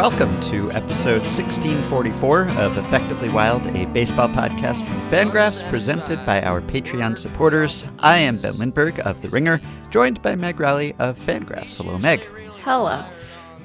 welcome to episode 1644 of Effectively Wild, a baseball podcast from Fangraphs presented by our Patreon supporters. I am Ben Lindbergh of The Ringer, joined by Meg Rowley of Fangraphs. Hello, Meg. Hello.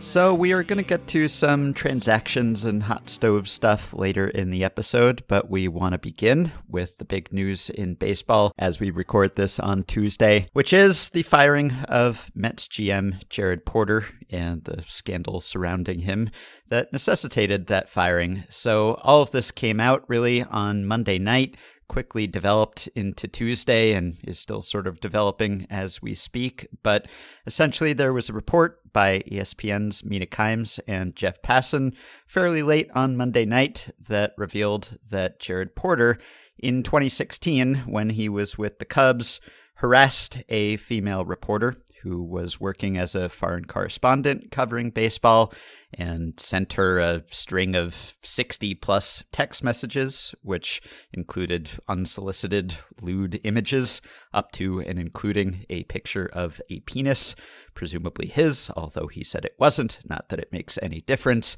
So, we are going to get to some transactions and hot stove stuff later in the episode, but we want to begin with the big news in baseball as we record this on Tuesday, which is the firing of Mets GM Jared Porter and the scandal surrounding him that necessitated that firing. So, all of this came out really on Monday night quickly developed into Tuesday and is still sort of developing as we speak. But essentially, there was a report by ESPN's Mina Kimes and Jeff Passan fairly late on Monday night that revealed that Jared Porter, in 2016, when he was with the Cubs, harassed a female reporter who was working as a foreign correspondent covering baseball and sent her a string of 60 plus text messages, which included unsolicited lewd images, up to and including a picture of a penis, presumably his, although he said it wasn't, not that it makes any difference.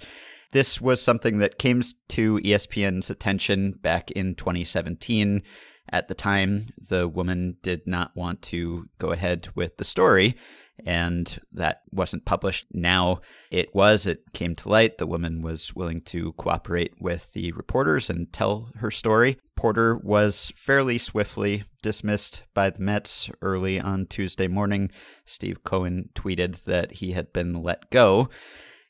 This was something that came to ESPN's attention back in 2017. At the time, the woman did not want to go ahead with the story, and that wasn't published. Now it was, it came to light. The woman was willing to cooperate with the reporters and tell her story. Porter was fairly swiftly dismissed by the Mets early on Tuesday morning. Steve Cohen tweeted that he had been let go.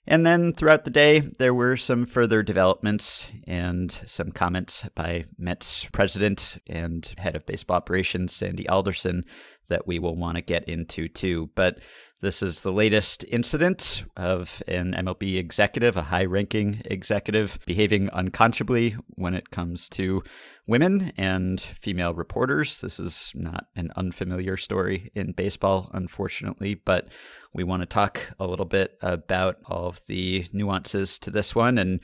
And then throughout the day, there were some further developments and some comments by Mets president and head of baseball operations, Sandy Alderson, that we will want to get into too. But this is the latest incident of an MLB executive, a high ranking executive, behaving unconscionably when it comes to women and female reporters. This is not an unfamiliar story in baseball, unfortunately, but we want to talk a little bit about all of the nuances to this one and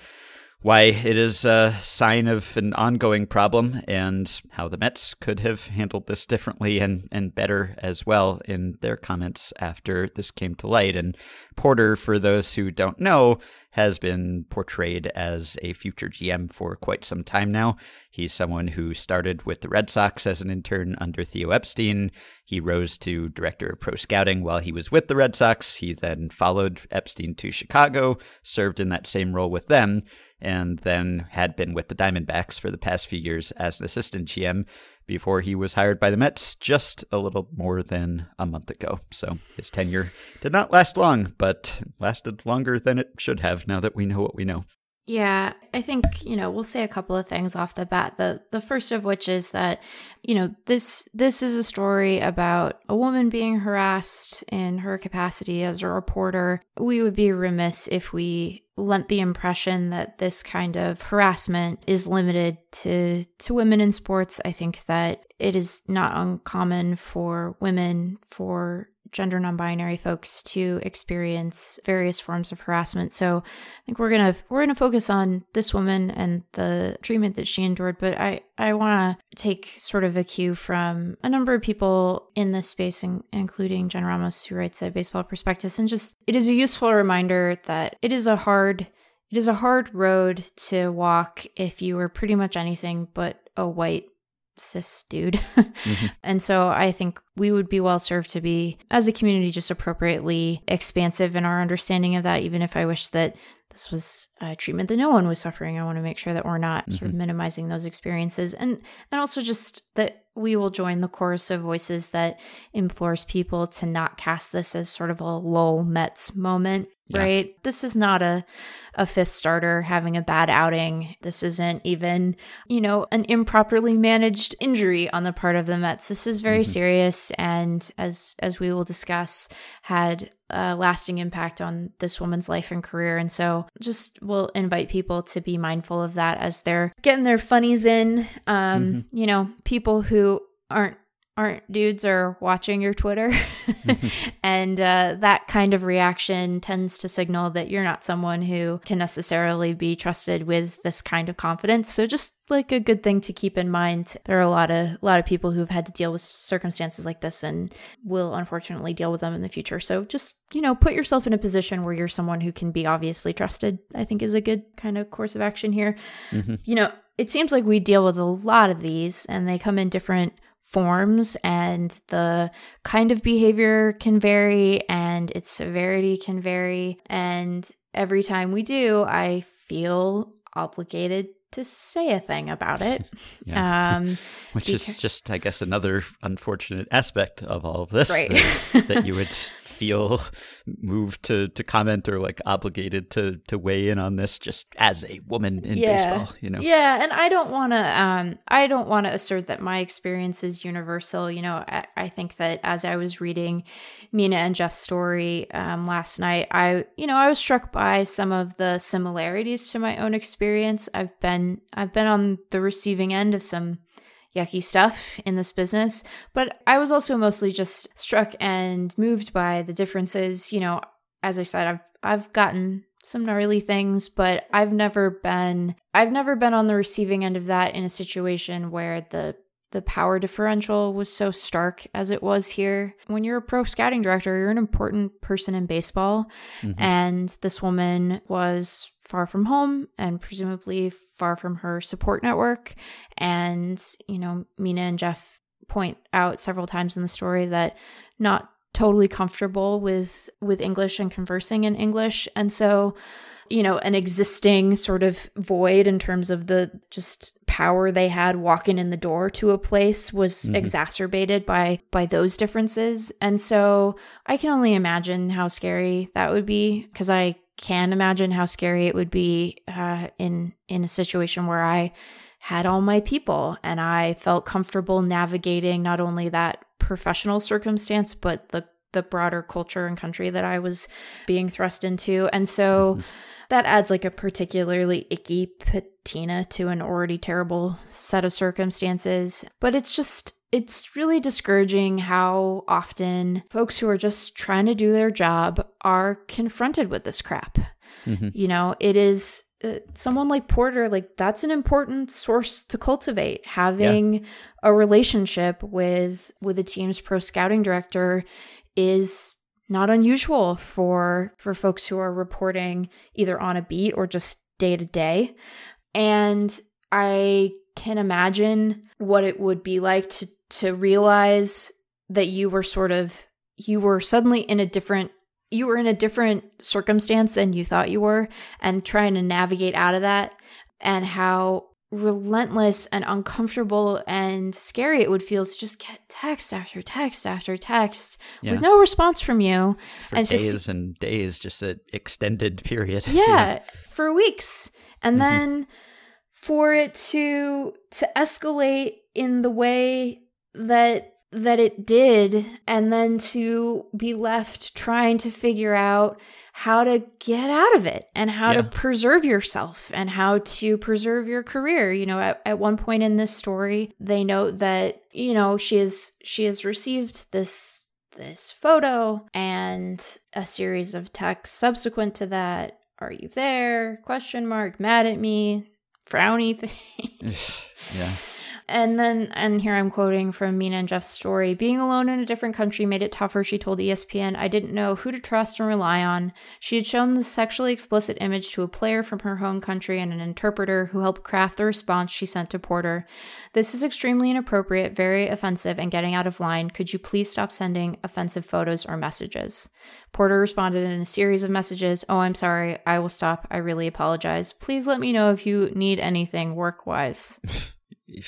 why it is a sign of an ongoing problem and how the Mets could have handled this differently and, and better as well in their comments after this came to light. And Porter, for those who don't know, has been portrayed as a future GM for quite some time now. He's someone who started with the Red Sox as an intern under Theo Epstein. He rose to director of pro scouting while he was with the Red Sox. He then followed Epstein to Chicago, served in that same role with them, and then had been with the Diamondbacks for the past few years as an assistant GM before he was hired by the Mets just a little more than a month ago. So his tenure did not last long, but lasted longer than it should have now that we know what we know. Yeah, I think, you know, we'll say a couple of things off the bat. The the first of which is that, you know, this this is a story about a woman being harassed in her capacity as a reporter. We would be remiss if we lent the impression that this kind of harassment is limited to to women in sports. I think that it is not uncommon for women for gender non-binary folks to experience various forms of harassment. So I think we're gonna we're gonna focus on this woman and the treatment that she endured. But I I want to take sort of a cue from a number of people in this space, in, including Jen Ramos, who writes at Baseball Prospectus, and just it is a useful reminder that it is a hard it is a hard road to walk if you are pretty much anything but a white cis dude. mm-hmm. And so I think we would be well served to be, as a community, just appropriately expansive in our understanding of that, even if I wish that this was a treatment that no one was suffering. I want to make sure that we're not mm-hmm. sort of minimizing those experiences. And and also just that we will join the chorus of voices that implores people to not cast this as sort of a low Mets moment. Yeah. Right. This is not a a fifth starter having a bad outing. This isn't even, you know, an improperly managed injury on the part of the Mets. This is very mm-hmm. serious and as as we will discuss had a lasting impact on this woman's life and career. And so just will invite people to be mindful of that as they're getting their funnies in. Um, mm-hmm. you know, people who aren't aren't dudes are watching your Twitter. and uh, that kind of reaction tends to signal that you're not someone who can necessarily be trusted with this kind of confidence. So just like a good thing to keep in mind. There are a lot of a lot of people who've had to deal with circumstances like this and will unfortunately deal with them in the future. So just, you know, put yourself in a position where you're someone who can be obviously trusted. I think is a good kind of course of action here. Mm-hmm. You know, it seems like we deal with a lot of these and they come in different forms and the kind of behavior can vary and its severity can vary. And every time we do, I feel obligated to say a thing about it. yeah. Um, Which because- is just, I guess, another unfortunate aspect of all of this right. that, that you would feel moved to to comment or like obligated to to weigh in on this just as a woman in yeah. baseball you know? Yeah and i don't want to um i don't want to assert that my experience is universal you know? I, I, think that as i was reading mina and jeff's story um, last night i you know i was struck by some of the similarities to my own experience. I've been i've been on the receiving end of some yucky stuff in this business. But I was also mostly just struck and moved by the differences. You know, as I said, I've I've gotten some gnarly things, but I've never been I've never been on the receiving end of that in a situation where the the power differential was so stark as it was here. When you're a pro scouting director, you're an important person in baseball. Mm-hmm. And this woman was far from home and presumably far from her support network. And, you know, Mina and Jeff point out several times in the story that not totally comfortable with with English and conversing in English. And so you know, an existing sort of void in terms of the just power they had walking in the door to a place was mm-hmm. exacerbated by by those differences. And so I can only imagine how scary that would be because I can imagine how scary it would be uh, in in a situation where I had all my people and I felt comfortable navigating not only that professional circumstance but the the broader culture and country that I was being thrust into. And so mm-hmm that adds like a particularly icky patina to an already terrible set of circumstances. But it's just, it's really discouraging how often folks who are just trying to do their job are confronted with this crap. Mm-hmm. You know, it is uh, someone like Porter, like that's an important source to cultivate. Having yeah. a relationship with with a team's pro scouting director is not unusual for for folks who are reporting either on a beat or just day to day. And I can imagine what it would be like to to realize that you were sort of you were suddenly in a different you were in a different circumstance than you thought you were and trying to navigate out of that and how relentless and uncomfortable and scary it would feel to just get text after text after text yeah. with no response from you for and days just, and days just an extended period yeah, yeah. for weeks and mm-hmm. then for it to to escalate in the way that that it did and then to be left trying to figure out how to get out of it and how yeah. to preserve yourself and how to preserve your career. You know, at, at one point in this story, they note that, you know, she is she has received this this photo and a series of texts subsequent to that. Are you there? Question mark, mad at me, frowny thing. yeah. And then, and here I'm quoting from Mina and Jeff's story being alone in a different country made it tougher, she told ESPN. I didn't know who to trust and rely on. She had shown the sexually explicit image to a player from her home country and an interpreter who helped craft the response she sent to Porter. This is extremely inappropriate, very offensive, and getting out of line. Could you please stop sending offensive photos or messages? Porter responded in a series of messages Oh, I'm sorry. I will stop. I really apologize. Please let me know if you need anything work wise.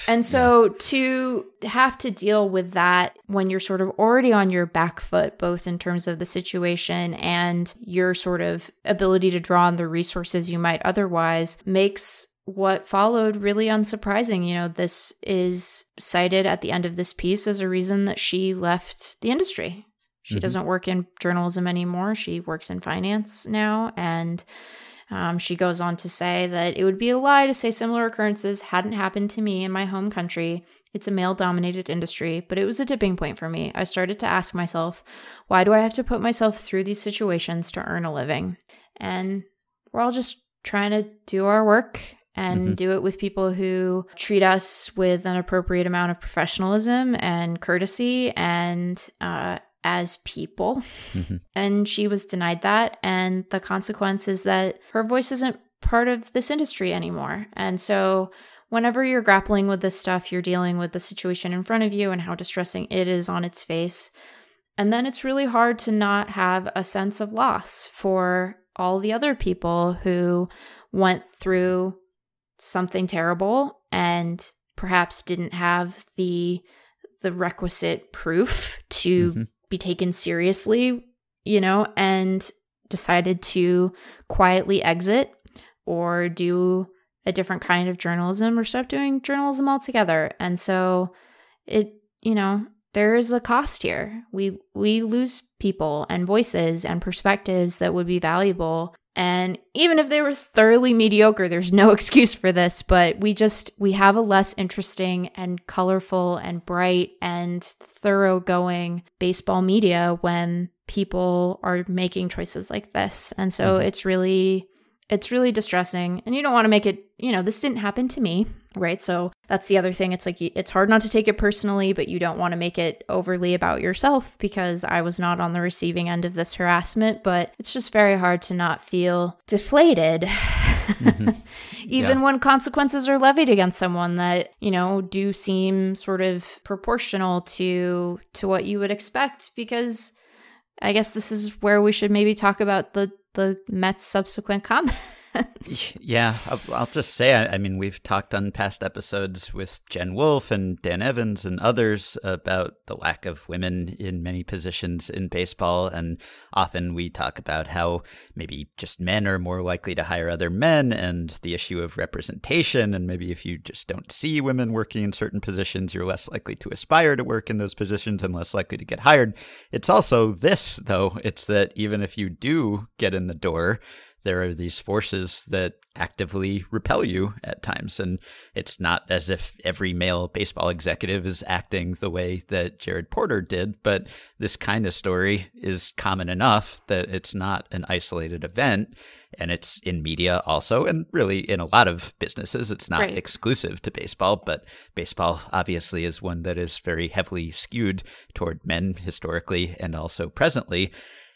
And so yeah. to have to deal with that when you're sort of already on your back foot, both in terms of the situation and your sort of ability to draw on the resources you might otherwise, makes what followed really unsurprising. You know, this is cited at the end of this piece as a reason that she left the industry. She mm-hmm. doesn't work in journalism anymore. She works in finance now. And um, she goes on to say that it would be a lie to say similar occurrences hadn't happened to me in my home country. It's a male dominated industry, but it was a tipping point for me. I started to ask myself, why do I have to put myself through these situations to earn a living? And we're all just trying to do our work and mm-hmm. do it with people who treat us with an appropriate amount of professionalism and courtesy and uh, as people. Mm-hmm. And she was denied that. And the consequence is that her voice isn't part of this industry anymore. And so, whenever you're grappling with this stuff, you're dealing with the situation in front of you and how distressing it is on its face. And then it's really hard to not have a sense of loss for all the other people who went through something terrible and perhaps didn't have the the requisite proof to mm-hmm. Be taken seriously, you know, and decided to quietly exit or do a different kind of journalism or stop doing journalism altogether. And so it, you know, there is a cost here. We we lose people and voices and perspectives that would be valuable and even if they were thoroughly mediocre, there's no excuse for this, but we just we have a less interesting and colorful and bright and thoroughgoing baseball media when people are making choices like this. And so mm-hmm. it's really it's really distressing. And you don't want to make it, you know, this didn't happen to me right? So that's the other thing. It's like it's hard not to take it personally, but you don't want to make it overly about yourself because I was not on the receiving end of this harassment, but it's just very hard to not feel deflated. Mm-hmm. Even yeah. when consequences are levied against someone that, you know, do seem sort of proportional to to what you would expect because I guess this is where we should maybe talk about the the Mets subsequent comment yeah, I'll, I'll, just say, I, I, mean, we've talked on past episodes with Jen Wolfe and Dan Evans and others about the lack of women in many positions in baseball. And often we talk about how maybe just men are more likely to hire other men and the issue of representation. And maybe if you just don't see women working in certain positions, you're less likely to aspire to work in those positions and less likely to get hired. It's also this, though. It's that even if you do get in the door, there are these forces that actively repel you at times. And it's not as if every male baseball executive is acting the way that Jared Porter did, but this kind of story is common enough that it's not an isolated event. And it's in media also, and really in a lot of businesses. It's not right. exclusive to baseball, but baseball obviously is one that is very heavily skewed toward men historically and also presently.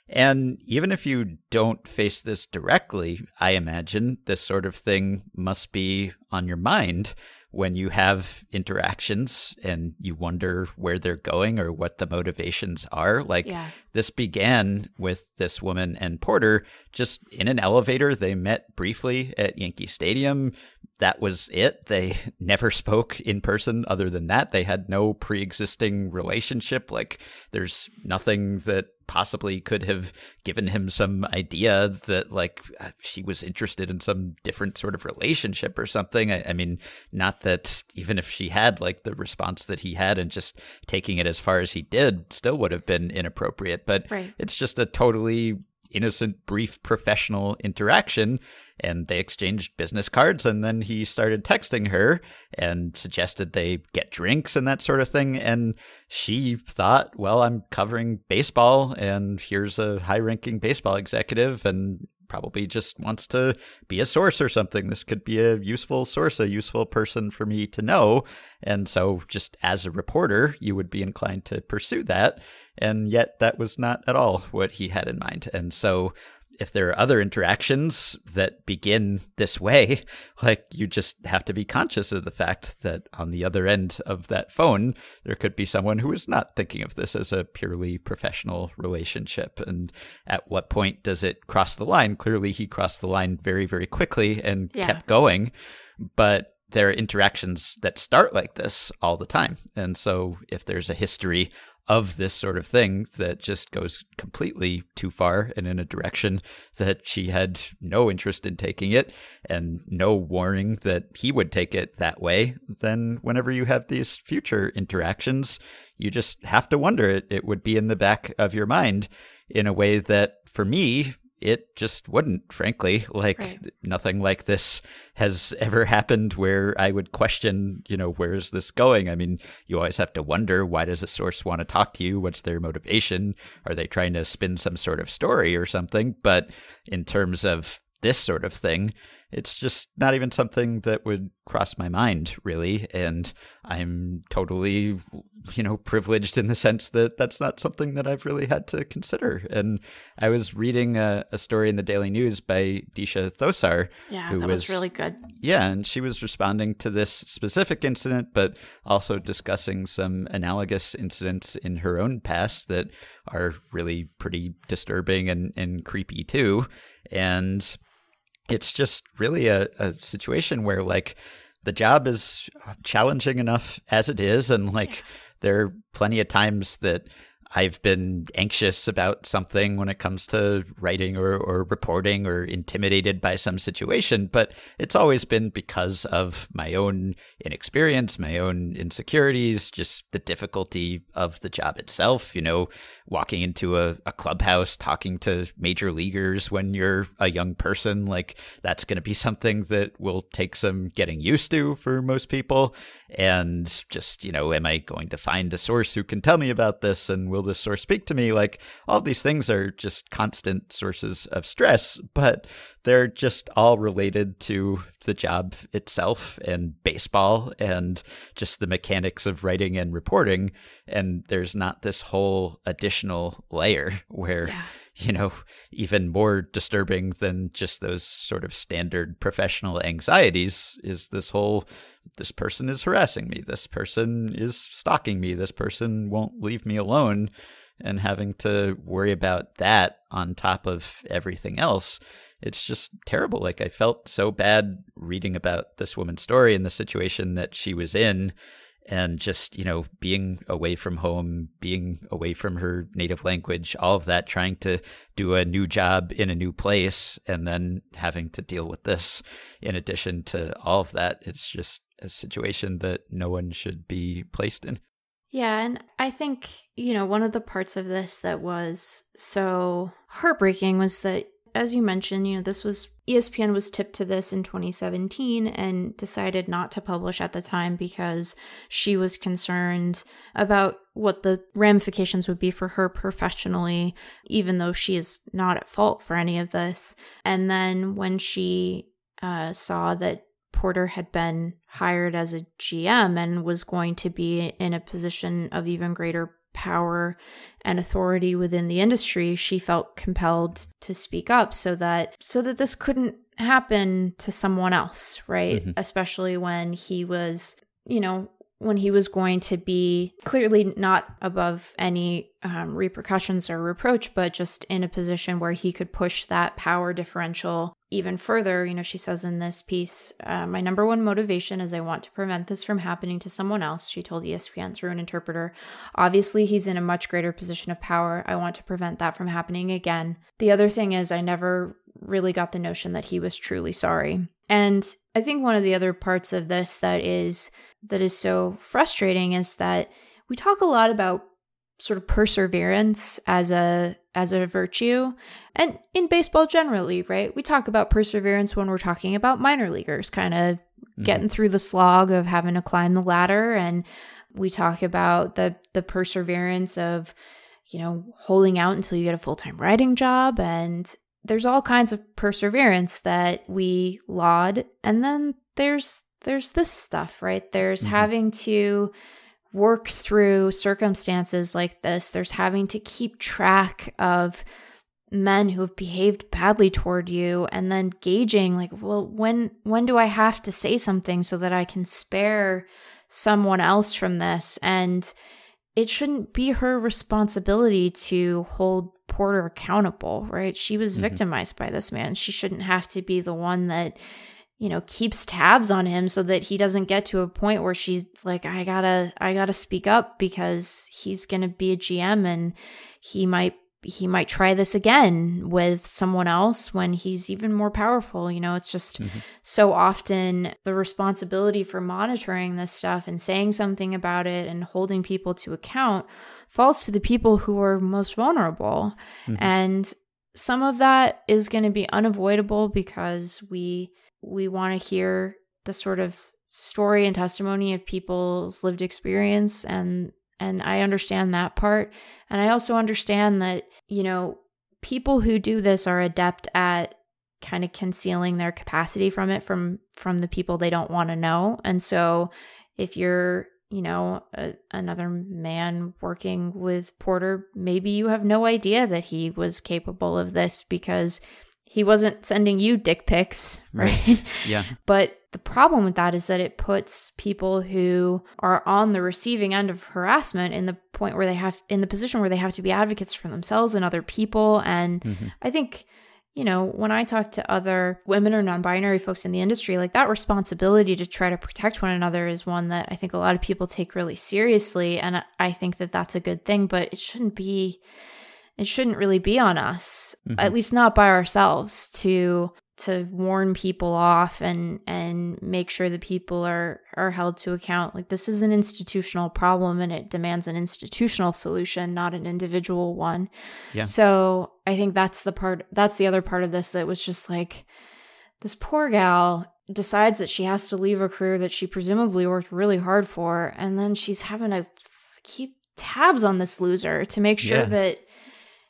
And even if you don't face this directly, I imagine this sort of thing must be on your mind when you have interactions and you wonder where they're going or what the motivations are. Like yeah. this began with this woman and Porter just in an elevator. They met briefly at Yankee Stadium. That was it. They never spoke in person other than that. They had no pre existing relationship. Like there's nothing that possibly could have given him some idea that like uh, she was interested in some different sort of relationship or something. I, I, mean, not that even if she had like the response that he had and just taking it as far as he did still would have been inappropriate, but right. it's just a totally innocent, brief professional interaction. And they exchanged business cards. And then he started texting her and suggested they get drinks and that sort of thing. And she thought, well, I'm covering baseball, and here's a high ranking baseball executive. And probably just wants to be a source or something. This could be a useful source, a useful person for me to know. And so, just as a reporter, you would be inclined to pursue that. And yet, that was not at all what he had in mind. And so, if there are other interactions that begin this way, like you just have to be conscious of the fact that on the other end of that phone, there could be someone who is not thinking of this as a purely professional relationship. And at what point does it cross the line? Clearly, he crossed the line very, very quickly and yeah. kept going. But there are interactions that start like this all the time. And so if there's a history of this sort of thing that just goes completely too far and in a direction that she had no interest in taking it and no warning that he would take it that way, then whenever you have these future interactions, you just have to wonder. It, it would be in the back of your mind in a way that for me it just wouldn't, frankly. Like Right. nothing like this has ever happened where I would question, you know, where is this going? I mean, you always have to wonder why does a source want to talk to you? What's their motivation? Are they trying to spin some sort of story or something? But in terms of this sort of thing, it's just not even something that would cross my mind, really. And I'm totally, you know, privileged in the sense that that's not something that I've really had to consider. And I was reading a, a story in the Daily News by Disha Thosar. Yeah, who that was really good. Yeah, and she was responding to this specific incident, but also discussing some analogous incidents in her own past that are really pretty disturbing and, and creepy too. And it's just really a, a situation where like the job is challenging enough as it is and like there are plenty of times that I've been anxious about something when it comes to writing or, or reporting or intimidated by some situation, but it's always been because of my own inexperience, my own insecurities, just the difficulty of the job itself. You know, walking into a, a clubhouse, talking to major leaguers when you're a young person, like that's going to be something that will take some getting used to for most people. And just, you know, am I going to find a source who can tell me about this? And will this source speak to me? Like all these things are just constant sources of stress, but they're just all related to the job itself and baseball and just the mechanics of writing and reporting. And there's not this whole additional layer where, Yeah. You know, even more disturbing than just those sort of standard professional anxieties is this whole this person is harassing me, this person is stalking me, this person won't leave me alone. And having to worry about that on top of everything else it's just terrible. Like I felt so bad reading about this woman's story and the situation that she was in and just, you know, being away from home, being away from her native language, all of that trying to do a new job in a new place and then having to deal with this in addition to all of that. It's just a situation that no one should be placed in. Yeah, and I think, you know, one of the parts of this that was so heartbreaking was that as you mentioned, you know, this was ESPN was tipped to this in 2017 and decided not to publish at the time because she was concerned about what the ramifications would be for her professionally, even though she is not at fault for any of this. And then when she uh, saw that Porter had been hired as a GM and was going to be in a position of even greater power and authority within the industry she felt compelled to speak up so that so that this couldn't happen to someone else right Mhm. especially when he was you know when he was going to be clearly not above any um, repercussions or reproach, but just in a position where he could push that power differential even further. You know, she says in this piece, uh, My number one motivation is I want to prevent this from happening to someone else, she told ESPN through an interpreter. Obviously, he's in a much greater position of power. I want to prevent that from happening again. The other thing is, I never really got the notion that he was truly sorry. And I think one of the other parts of this that is that is so frustrating is that we talk a lot about sort of perseverance as a as a virtue. And in baseball generally right? We talk about perseverance when we're talking about minor leaguers kind of mm-hmm. getting through the slog of having to climb the ladder. And we talk about the the perseverance of you know holding out until you get a full-time writing job and there's all kinds of perseverance that we laud. And then there's there's this stuff right? There's Mhm. having to work through circumstances like this. There's having to keep track of men who have behaved badly toward you and then gauging like well when when do i have to say something so that i can spare someone else from this? And it shouldn't be her responsibility to hold porter accountable right she was Mhm. victimized by this man she shouldn't have to be the one that you know keeps tabs on him so that he doesn't get to a point where she's like i gotta i gotta speak up because he's gonna be a gm and he might he might try this again with someone else when he's even more powerful you know it's just Mhm. so often the responsibility for monitoring this stuff and saying something about it and holding people to account falls to the people who are most vulnerable Mhm. and some of that is going to be unavoidable because we we want to hear the sort of story and testimony of people's lived experience and and I understand that part. And I also understand that you know people who do this are adept at kind of concealing their capacity from it from from the people they don't want to know. And so if you're you know, a, another man working with Porter, maybe you have no idea that he was capable of this because he wasn't sending you dick pics, right? right. Yeah. but the problem with that is that it puts people who are on the receiving end of harassment in the point where they have in the position where they have to be advocates for themselves and other people and mm-hmm. I think you know, when I talk to other women or non binary folks in the industry, like that responsibility to try to protect one another is one that I think a lot of people take really seriously. And I think that that's a good thing, but it shouldn't be, it shouldn't really be on us, mm-hmm. at least not by ourselves, to to warn people off and and make sure that people are are held to account like this is an institutional problem and it demands an institutional solution not an individual one yeah so i think that's the part that's the other part of this that was just like this poor gal decides that she has to leave a career that she presumably worked really hard for and then she's having to keep tabs on this loser to make sure yeah. that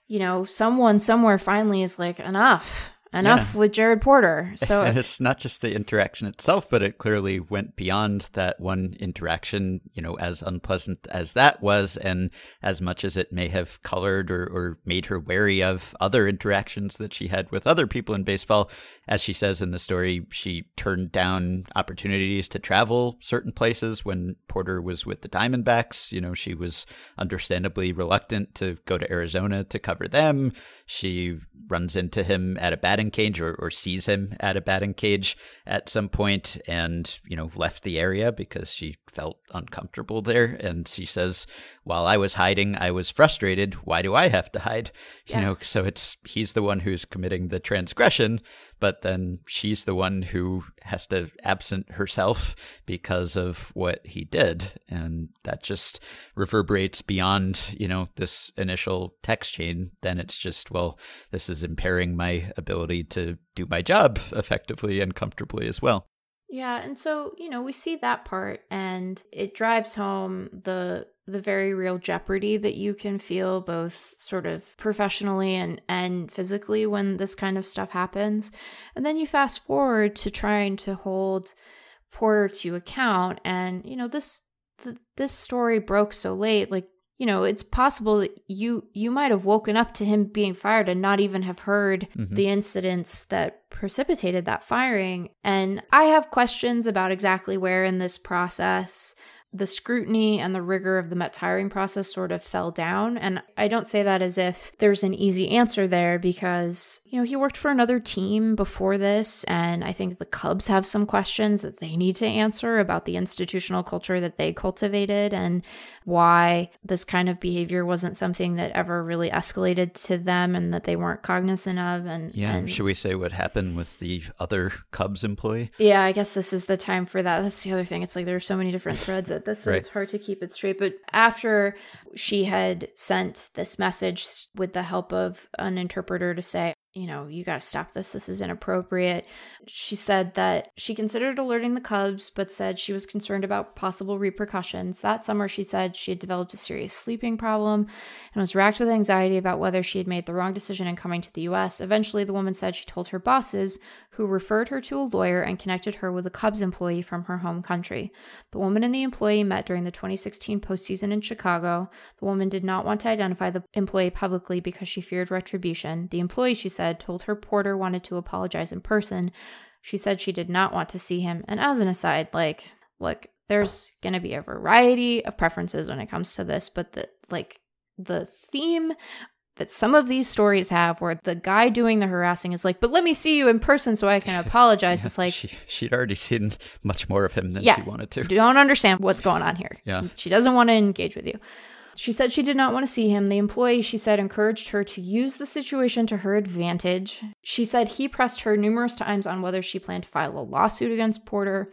you know someone somewhere finally is like enough enough yeah. with Jared Porter. So and it's not just the interaction itself, but it clearly went beyond that one interaction, you know, as unpleasant as that was, and as much as it may have colored or, or made her wary of other interactions that she had with other people in baseball. As she says in the story, she turned down opportunities to travel certain places when Porter was with the Diamondbacks. You know, she was understandably reluctant to go to Arizona to cover them. She runs into him at a batting cage or, or sees him at a batting cage at some point and, you know, left the area because she felt uncomfortable there. And she says, while I was hiding, I was frustrated. Why do I have to hide? Yeah. You know, so it's he's the one who's committing the transgression, but then she's the one who has to absent herself because of what he did. And that just reverberates beyond, you know, this initial text chain. Then it's just, well, this is impairing my ability to do my job effectively and comfortably as well. Yeah, and so, you know, we see that part and it drives home the the very real jeopardy that you can feel both sort of professionally and and physically when this kind of stuff happens. And then you fast forward to trying to hold Porter to account and, you know, this th- this story broke so late like you know it's possible that you you might have woken up to him being fired and not even have heard mm-hmm. the incidents that precipitated that firing and i have questions about exactly where in this process the scrutiny and the rigor of the Mets hiring process sort of fell down. And I don't say that as if there's an easy answer there because, you know, he worked for another team before this. And I think the Cubs have some questions that they need to answer about the institutional culture that they cultivated and why this kind of behavior wasn't something that ever really escalated to them and that they weren't cognizant of. And yeah, and, should we say what happened with the other Cubs employee? Yeah, I guess this is the time for that. That's the other thing. It's like there are so many different threads at this right. it's hard to keep it straight. But after she had sent this message with the help of an interpreter to say, you know, you got to stop this. This is inappropriate. She said that she considered alerting the Cubs, but said she was concerned about possible repercussions. That summer, she said she had developed a serious sleeping problem and was racked with anxiety about whether she had made the wrong decision in coming to the US. Eventually, the woman said she told her bosses, who referred her to a lawyer and connected her with a Cubs employee from her home country. The woman and the employee met during the 2016 postseason in Chicago. The woman did not want to identify the employee publicly because she feared retribution. The employee, she said, told her Porter wanted to apologize in person. She said she did not want to see him. And as an aside, like, look, there's going to be a variety of preferences when it comes to this, but the like the theme that some of these stories have where the guy doing the harassing is like, but let me see you in person so I can apologize. yeah, it's like she, she'd already seen much more of him than yeah, she wanted to. Don't understand what's going on here. Yeah. She doesn't want to engage with you. She said she did not want to see him. The employee, she said, encouraged her to use the situation to her advantage. She said he pressed her numerous times on whether she planned to file a lawsuit against Porter.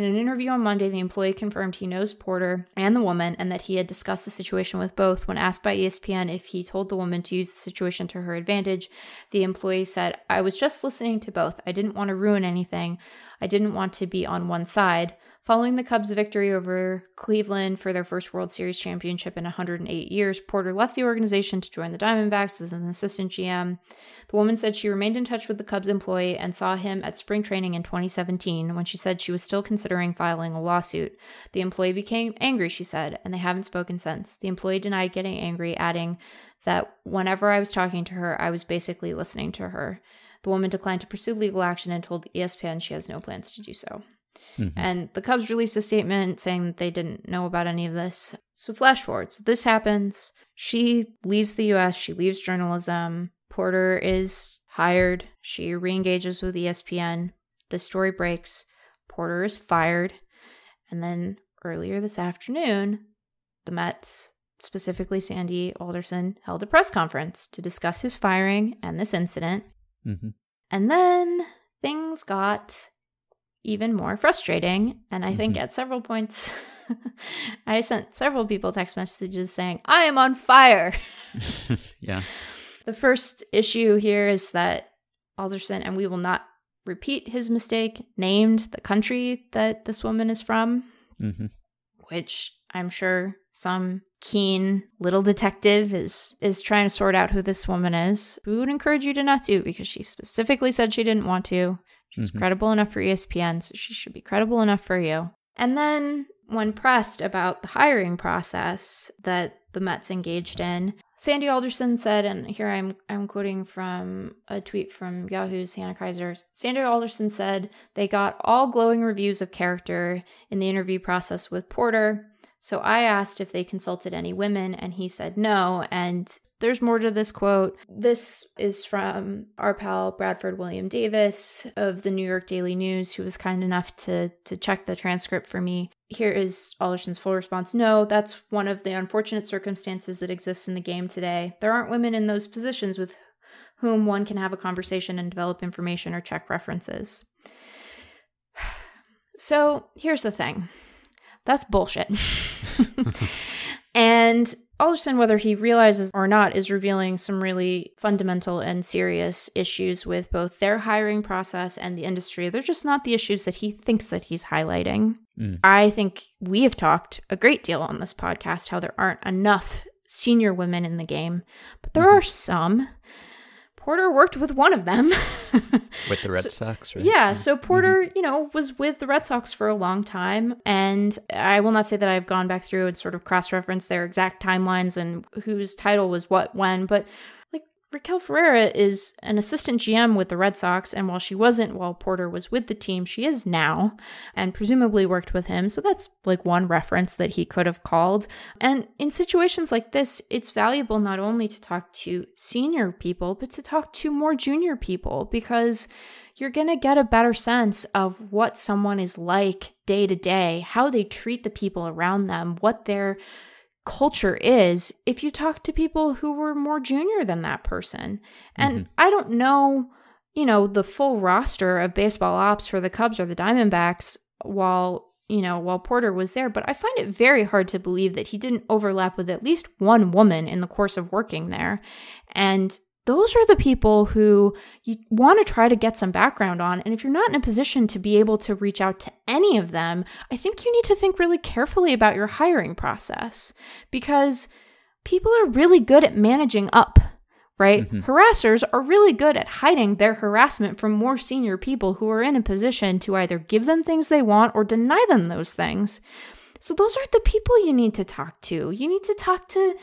In an interview on Monday, the employee confirmed he knows Porter and the woman and that he had discussed the situation with both. When asked by ESPN if he told the woman to use the situation to her advantage, the employee said, I was just listening to both. I didn't want to ruin anything. I didn't want to be on one side. Following the Cubs' victory over Cleveland for their first World Series championship in 108 years, Porter left the organization to join the Diamondbacks as an assistant GM. The woman said she remained in touch with the Cubs employee and saw him at spring training in 2017 when she said she was still considering filing a lawsuit. The employee became angry, she said, and they haven't spoken since. The employee denied getting angry, adding that whenever I was talking to her, I was basically listening to her. The woman declined to pursue legal action and told ESPN she has no plans to do so. Mm-hmm. And the Cubs released a statement saying that they didn't know about any of this. So, flash forward. So, this happens. She leaves the US, she leaves journalism. Porter is hired. She re engages with ESPN. The story breaks. Porter is fired. And then earlier this afternoon, the Mets, specifically Sandy Alderson, held a press conference to discuss his firing and this incident. Mm-hmm. And then things got even more frustrating. And I think mm-hmm. at several points, I sent several people text messages saying, I am on fire. yeah. The first issue here is that Alderson, and we will not repeat his mistake, named the country that this woman is from, mm-hmm. which I'm sure some keen little detective is is trying to sort out who this woman is. We would encourage you to not do because she specifically said she didn't want to. She's mm-hmm. credible enough for ESPN, so she should be credible enough for you. And then, when pressed about the hiring process that the Mets engaged in, Sandy Alderson said, and here I'm I'm quoting from a tweet from Yahoo's Hannah Keyser. Sandy Alderson said they got all glowing reviews of character in the interview process with Porter. So I asked if they consulted any women, and he said no. And there's more to this quote. This is from our pal Bradford William Davis of the New York Daily News, who was kind enough to, to check the transcript for me. Here is Alderson's full response No, that's one of the unfortunate circumstances that exists in the game today. There aren't women in those positions with whom one can have a conversation and develop information or check references. So here's the thing that's bullshit. and Alderson, whether he realizes or not, is revealing some really fundamental and serious issues with both their hiring process and the industry. They're just not the issues that he thinks that he's highlighting. Mm. I think we have talked a great deal on this podcast how there aren't enough senior women in the game, but there mm-hmm. are some. Porter worked with one of them. with the Red so, Sox, right? Yeah. So Porter, mm-hmm. you know, was with the Red Sox for a long time. And I will not say that I've gone back through and sort of cross referenced their exact timelines and whose title was what when, but Raquel Ferreira is an assistant GM with the Red Sox, and while she wasn't while Porter was with the team, she is now, and presumably worked with him. So that's like one reference that he could have called. And in situations like this, it's valuable not only to talk to senior people, but to talk to more junior people because you're going to get a better sense of what someone is like day to day, how they treat the people around them, what their culture is if you talk to people who were more junior than that person. And mm-hmm. I don't know, you know, the full roster of baseball ops for the Cubs or the Diamondbacks while you know, while Porter was there, but I find it very hard to believe that he didn't overlap with at least one woman in the course of working there. And those are the people who you want to try to get some background on. And if you're not in a position to be able to reach out to any of them, I think you need to think really carefully about your hiring process because people are really good at managing up, right? Mm-hmm. Harassers are really good at hiding their harassment from more senior people who are in a position to either give them things they want or deny them those things. So, those are the people you need to talk to. You need to talk to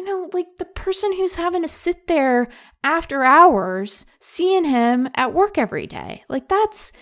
you know, like the person who's having to sit there after hours seeing him at work every day. Like that's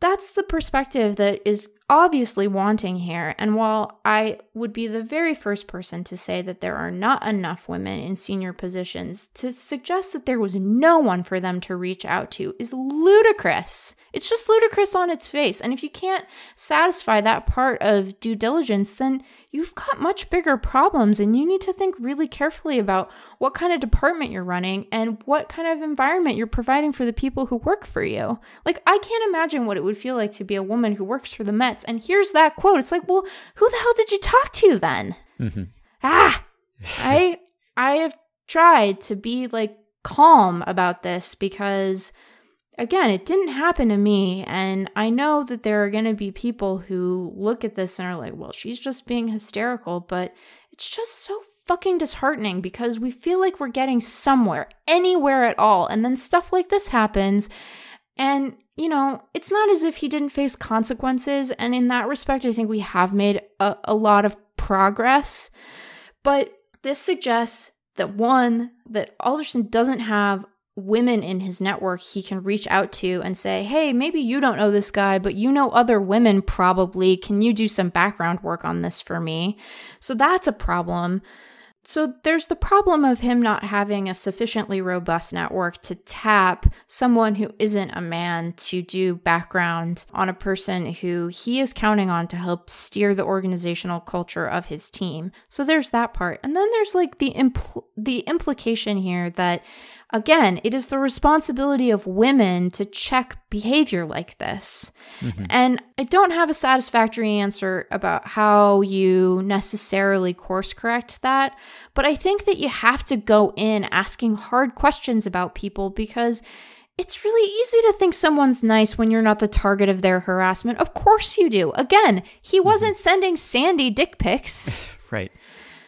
that's the perspective that is obviously wanting here. And while I would be the very first person to say that there are not enough women in senior positions, to suggest that there was no one for them to reach out to is ludicrous. It's just ludicrous on its face. And if you can't satisfy that part of due diligence, then you've got much bigger problems and you need to think really carefully about what kind of department you're running and what kind of environment you're providing for the people who work for you. Like, I can't imagine what it would feel like to be a woman who works for the Mets. And here's that quote. It's like, well, who the hell did you talk to then? Mm-hmm. Ah, I, I have tried to be like calm about this because again, it didn't happen to me. And I know that there are going to be people who look at this and are like, well, she's just being hysterical. But it's just so fucking disheartening because we feel like we're getting somewhere, anywhere at all. And then stuff like this happens. And, you know, it's not as if he didn't face consequences. And in that respect, I think we have made a, a lot of progress. But this suggests that one, that Alderson doesn't have women in his network he can reach out to and say, Hey, maybe you don't know this guy, but you know other women probably. Can you do some background work on this for me? So that's a problem. So there's the problem of him not having a sufficiently robust network to tap someone who isn't a man to do background on a person who he is counting on to help steer the organizational culture of his team. So there's that part. And then there's like the impl- the implication here that again, it is the responsibility of women to check behavior like this. Mm-hmm. And I don't have a satisfactory answer about how you necessarily course correct that, but I think that you have to go in asking hard questions about people because it's really easy to think someone's nice when you're not the target of their harassment. Of course you do. Again, he mm-hmm. wasn't sending Sandy dick pics. right.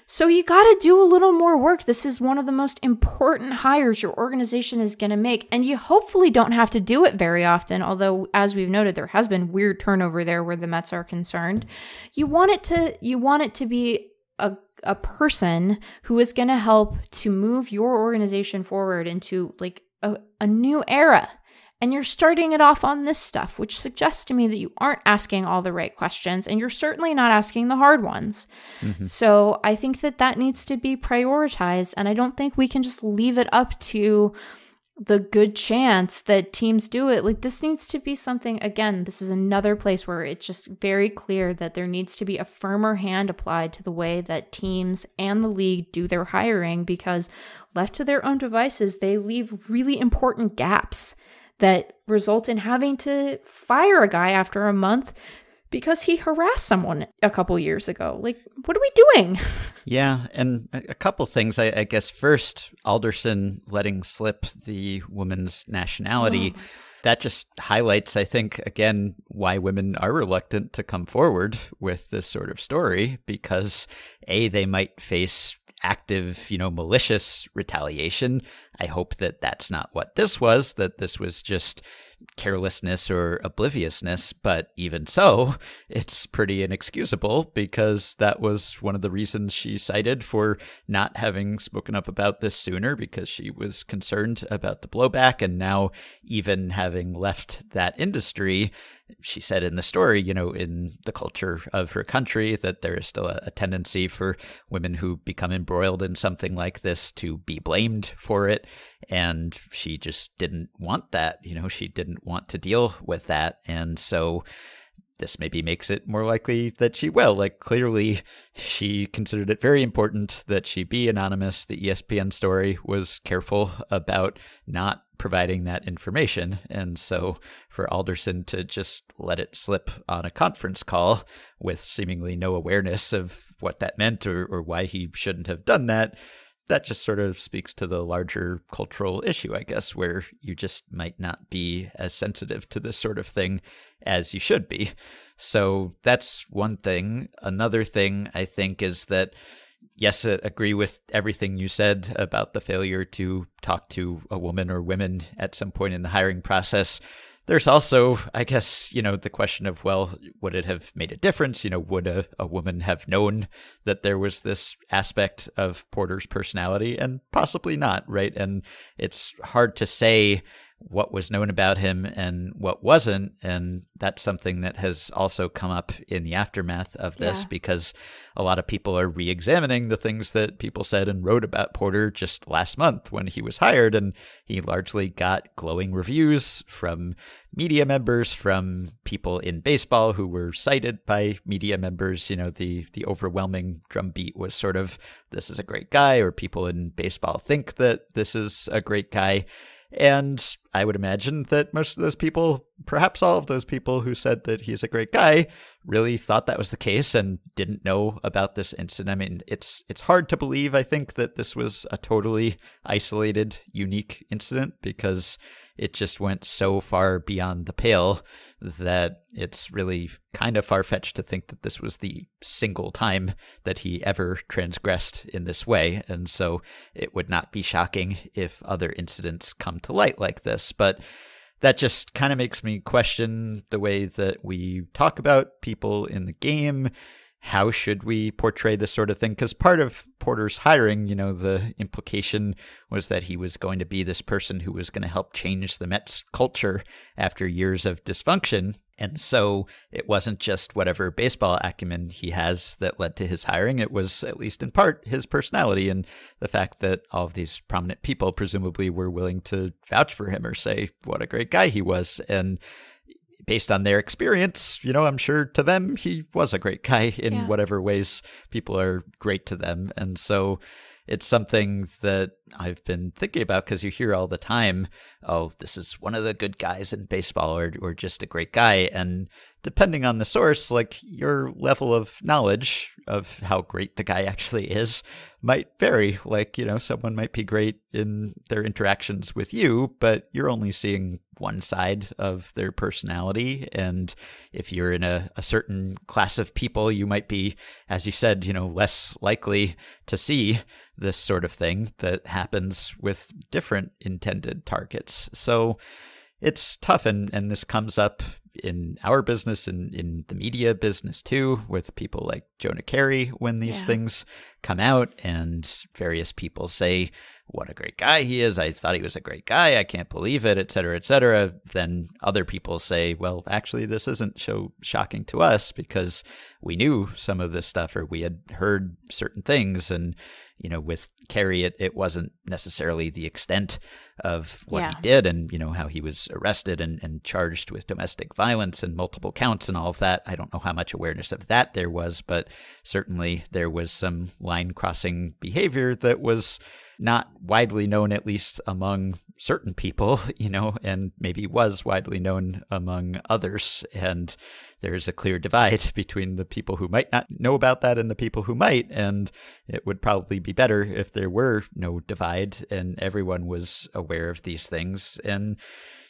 So you got to do a little more work. This is one of the most important hires your organization is going to make. And you hopefully don't have to do it very often, although as we've noted there has been weird turnover there where the Mets are concerned. You want it to you want it to be a a person who is going to help to move your organization forward into like a, a new era and you're starting it off on this stuff, which suggests to me that you aren't asking all the right questions and you're certainly not asking the hard ones. Mm-hmm. So I think that that needs to be prioritized. And I don't think we can just leave it up to the good chance that teams do it. Like, this needs to be something, again, this is another place where it's just very clear that there needs to be a firmer hand applied to the way that teams and the league do their hiring because left to their own devices, they leave really important gaps that results in having to fire a guy after a month because he harassed someone a couple years ago. Like, what are we doing? Yeah, and a couple things. I, I guess first, Alderson letting slip the woman's nationality. Oh. That just highlights, I think, again, why women are reluctant to come forward with this sort of story because A, they might face active, you know, malicious retaliation. I hope that that's not what this was, that this was just carelessness or obliviousness, but even so, it's pretty inexcusable because that was one of the reasons she cited for not having spoken up about this sooner because she was concerned about the blowback. And now, even having left that industry, she said in the story, you know, in the culture of her country, that there is still a, a, tendency for women who become embroiled in something like this to be blamed for it. And she just didn't want that. You know, she didn't want to deal with that. And so this maybe makes it more likely that she will. Like, clearly, she considered it very important that she be anonymous. The ESPN story was careful about not providing that information. And so, for Alderson to just let it slip on a conference call with seemingly no awareness of what that meant or, or why he shouldn't have done that, that just sort of speaks to the larger cultural issue, I guess, where you just might not be as sensitive to this sort of thing as you should be. So that's one thing. Another thing I think is that, yes, I agree with everything you said about the failure to talk to a woman or women at some point in the hiring process. There's also, I guess, you know, the question of, well, would it have made a difference? You know, would a, a woman have known that there was this aspect of Porter's personality? And possibly not, right? And it's hard to say what was known about him and what wasn't. And that's something that has also come up in the aftermath of this Yeah. because a lot of people are re examining the things that people said and wrote about Porter just last month when he was hired. And he largely got glowing reviews from media members, from people in baseball who were cited by media members. You know, the, the overwhelming drumbeat was sort of this is a great guy, or people in baseball think that this is a great guy. And I would imagine that most of those people, perhaps all of those people who said that he's a great guy, really thought that was the case and didn't know about this incident. I mean, it's it's hard to believe, I think, that this was a totally isolated, unique incident because it just went so far beyond the pale that it's really kind of far fetched to think that this was the single time that he ever transgressed in this way. And so it would not be shocking if other incidents come to light like this. But that just kind of makes me question the way that we talk about people in the game. How should we portray this sort of thing? Because part of Porter's hiring, you know, the implication was that he was going to be this person who was going to help change the Mets culture after years of dysfunction. And so it wasn't just whatever baseball acumen he has that led to his hiring. It was, at least in part, his personality and the fact that all of these prominent people presumably were willing to vouch for him or say what a great guy he was. And based on their experience, you know, I'm sure to them he was a great guy in Yeah. whatever ways people are great to them. And so it's something that I've been thinking about because you hear all the time, oh, this is one of the good guys in baseball or, or just a great guy. And depending on the source, like your level of knowledge of how great the guy actually is might vary. Like, you know, someone might be great in their interactions with you, but you're only seeing one side of their personality. And if you're in a, a certain class of people, you might be, as you said, you know, less likely to see this sort of thing that happens with different intended targets. So it's tough and, and this comes up in our business and in the media business too, with people like Jonah Keri when these Yeah. things come out and various people say, what a great guy he is. I thought he was a great guy. I can't believe it, et cetera, et cetera. Then other people say, well, actually, this isn't so shocking to us because we knew some of this stuff or we had heard certain things. And, you know, with Keri, it, it wasn't necessarily the extent of what he did and, you know, how he was arrested and, and charged with domestic violence and multiple counts and all of that. I don't know how much awareness of that there was, but certainly there was some line crossing behavior that was not widely known, at least among certain people, you know, and maybe was widely known among others. And there's a clear divide between the people who might not know about that and the people who might. And it would probably be better if there were no divide and everyone was aware of these things. And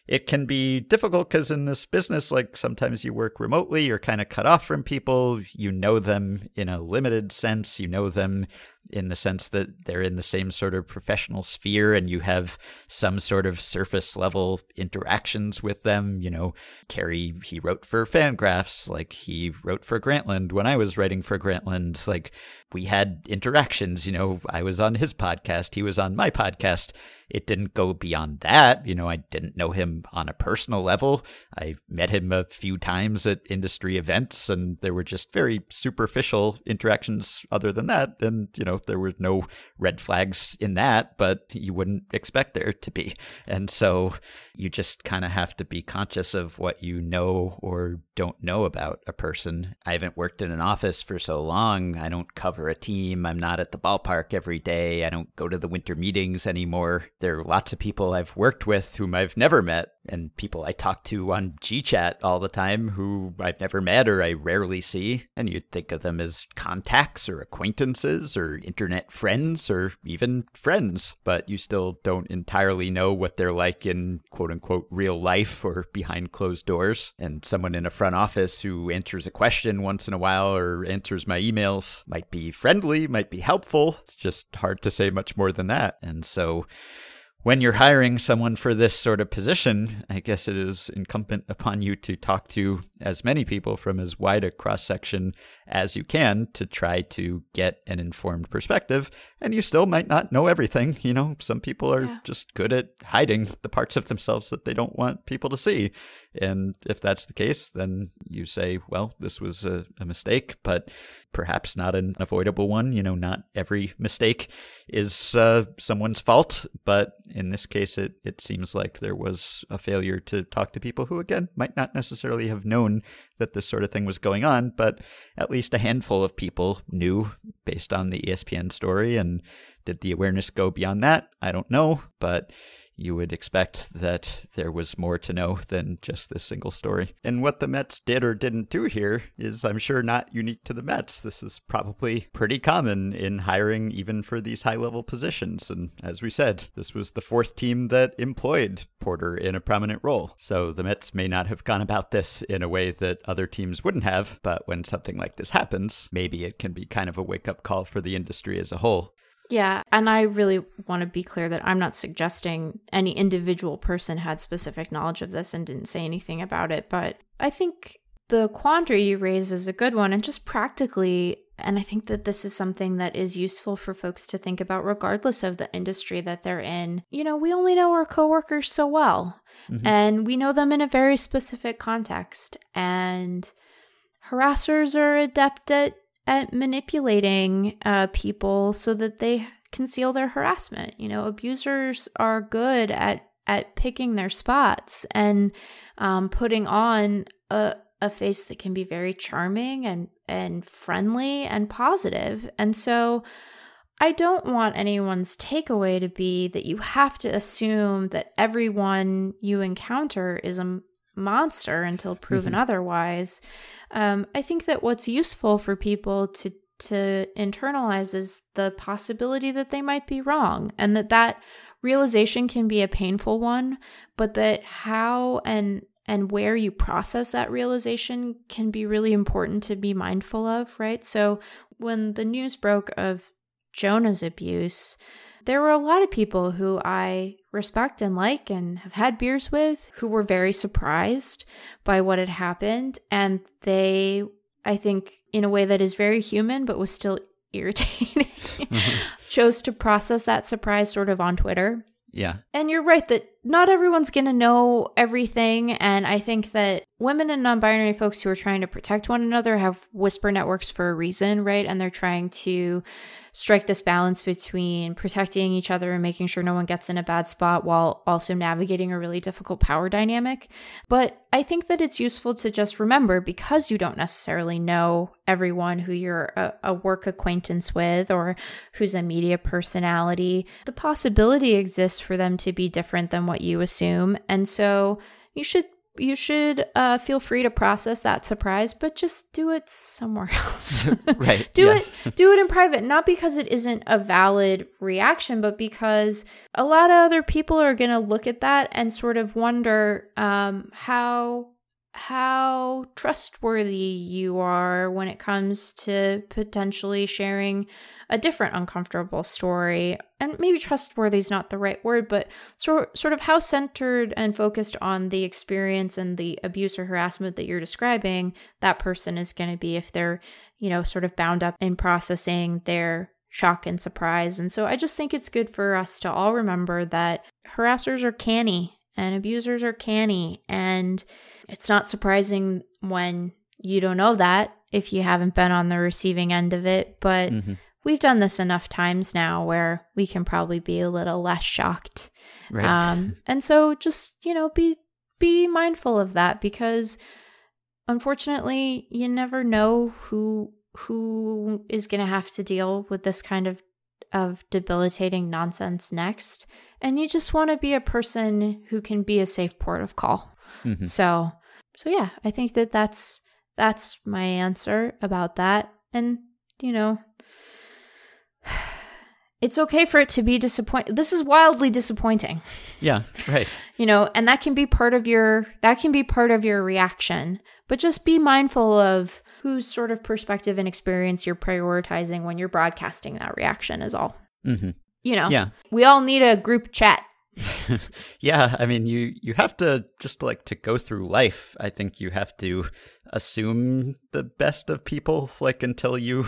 it can be difficult because in this business, like sometimes you work remotely, you're kind of cut off from people. You know them in a limited sense. You know them in the sense that they're in the same sort of professional sphere and you have some sort of surface level interactions with them. You know, Keri, he wrote for Fangraphs, like he wrote for Grantland when I was writing for Grantland. Like we had interactions, you know, I was on his podcast, he was on my podcast. It didn't go beyond that. You know, I didn't know him on a personal level. I met him a few times at industry events, and there were just very superficial interactions other than that. And, you know, there were no red flags in that, but you wouldn't expect there to be. And so you just kind of have to be conscious of what you know or don't know about a person. I haven't worked in an office for so long. I don't cover a team. I'm not at the ballpark every day. I don't go to the winter meetings anymore. There are lots of people I've worked with whom I've never met and people I talk to on GChat all the time who I've never met or I rarely see. And you'd think of them as contacts or acquaintances or internet friends or even friends, but you still don't entirely know what they're like in quote unquote real life or behind closed doors. And someone in a front office who answers a question once in a while or answers my emails might be friendly, might be helpful. It's just hard to say much more than that. And so when you're hiring someone for this sort of position, I guess it is incumbent upon you to talk to as many people from as wide a cross section as you can to try to get an informed perspective. And you still might not know everything. You know, some people are Yeah. just good at hiding the parts of themselves that they don't want people to see. And if that's the case, then you say, well, this was a, a mistake, but perhaps not an avoidable one. You know, not every mistake is uh, someone's fault, but in this case, it, it seems like there was a failure to talk to people who, again, might not necessarily have known that this sort of thing was going on, but at least a handful of people knew based on the ESPN story. And did the awareness go beyond that? I don't know, but you would expect that there was more to know than just this single story. And what the Mets did or didn't do here is, I'm sure, not unique to the Mets. This is probably pretty common in hiring, even for these high level positions. And as we said, this was the fourth team that employed Porter in a prominent role. So the Mets may not have gone about this in a way that other teams wouldn't have, but when something like this happens, maybe it can be kind of a wake up call for the industry as a whole. Yeah, and I really want to be clear that I'm not suggesting any individual person had specific knowledge of this and didn't say anything about it, but I think the quandary you raise is a good one and just practically and I think that this is something that is useful for folks to think about regardless of the industry that they're in. You know, we only know our coworkers so well mm-hmm. and we know them in a very specific context and harassers are adept at at manipulating uh, people so that they conceal their harassment. You know, abusers are good at at picking their spots and um, putting on a a face that can be very charming and and friendly and positive. And so I don't want anyone's takeaway to be that you have to assume that everyone you encounter is a monster until proven otherwise. Um, I think that what's useful for people to to internalize is the possibility that they might be wrong, and that that realization can be a painful one, but that how and and where you process that realization can be really important to be mindful of, right? So when the news broke of Jonah's abuse, there were a lot of people who I respect and like and have had beers with who were very surprised by what had happened. And they, I think, in a way that is very human but was still irritating, chose to process that surprise sort of on Twitter. Yeah. And you're right that not everyone's going to know everything. And I think that women and non binary folks who are trying to protect one another have whisper networks for a reason, right? And they're trying to strike this balance between protecting each other and making sure no one gets in a bad spot while also navigating a really difficult power dynamic. But I think that it's useful to just remember because you don't necessarily know everyone who you're a, a work acquaintance with or who's a media personality, the possibility exists for them to be different than what you assume. And so you should you should uh, feel free to process that surprise, but just do it somewhere else. Right. do yeah. it do it in private, not because it isn't a valid reaction, but because a lot of other people are going to look at that and sort of wonder um, how how trustworthy you are when it comes to potentially sharing a different uncomfortable story. And maybe trustworthy is not the right word, but sort sort of how centered and focused on the experience and the abuse or harassment that you're describing that person is going to be if they're, you know, sort of bound up in processing their shock and surprise. And so I just think it's good for us to all remember that harassers are canny and abusers are canny and it's not surprising when you don't know that if you haven't been on the receiving end of it, but Mhm. we've done this enough times now where we can probably be a little less shocked. Right. Um, and so just, you know, be be mindful of that because unfortunately you never know who who is going to have to deal with this kind of of debilitating nonsense next and you just want to be a person who can be a safe port of call Mhm. so so yeah i think that that's that's my answer about that and you know it's okay for it to be disappointing this is wildly disappointing Yeah. Right. you know and that can be part of your that can be part of your reaction but just be mindful of whose sort of perspective and experience you're prioritizing when you're broadcasting that reaction is all hmm you know Yeah. we all need a group chat yeah, I mean, you you have to just like to go through life. I think you have to assume the best of people like until you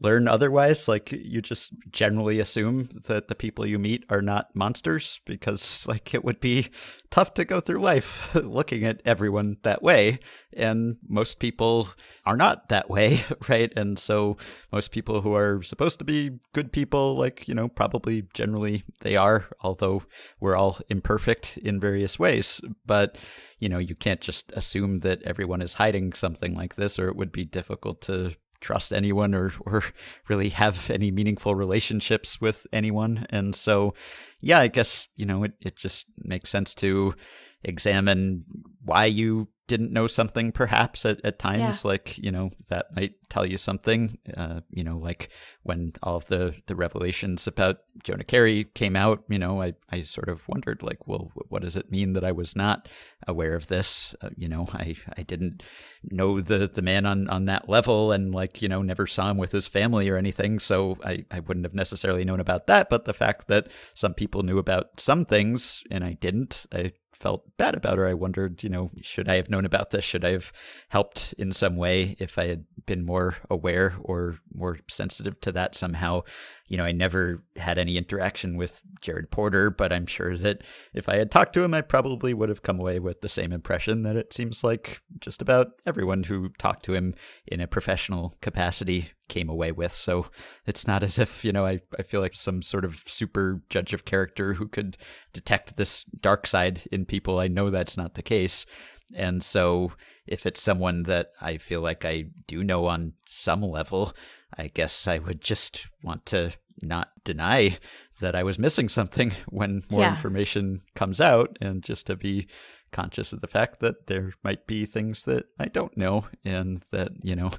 learn otherwise like you just generally assume that the people you meet are not monsters because like it would be tough to go through life looking at everyone that way and most people are not that way right? And so most people who are supposed to be good people like you know probably generally they are although we're all imperfect in various ways. But you know, you can't just assume that everyone is hiding something like this, or it would be difficult to trust anyone or, or really have any meaningful relationships with anyone. And so, yeah, I guess, you know, it, it just makes sense to examine why you didn't know something perhaps at, at times yeah. like you know that might tell you something uh, you know like when all of the the revelations about jonah keri came out you know i i sort of wondered like well what does it mean that i was not aware of this? Uh, you know i i didn't know the the man on on that level and like you know never saw him with his family or anything. So i i wouldn't have necessarily known about that. But the fact that some people knew about some things and i didn't i felt bad about her. I wondered, you know, should I have known about this? Should I have helped in some way if I had been more aware or more sensitive to that somehow? You know, I never had any interaction with Jared Porter, but I'm sure that if I had talked to him, I probably would have come away with the same impression that it seems like just about everyone who talked to him in a professional capacity came away with. So it's not as if, you know, I, I feel like some sort of super judge of character who could detect this dark side in people. I know that's not the case. And so if it's someone that I feel like I do know on some level, I guess I would just want to not deny that I was missing something when more yeah. information comes out and just to be conscious of the fact that there might be things that I don't know and that, you know,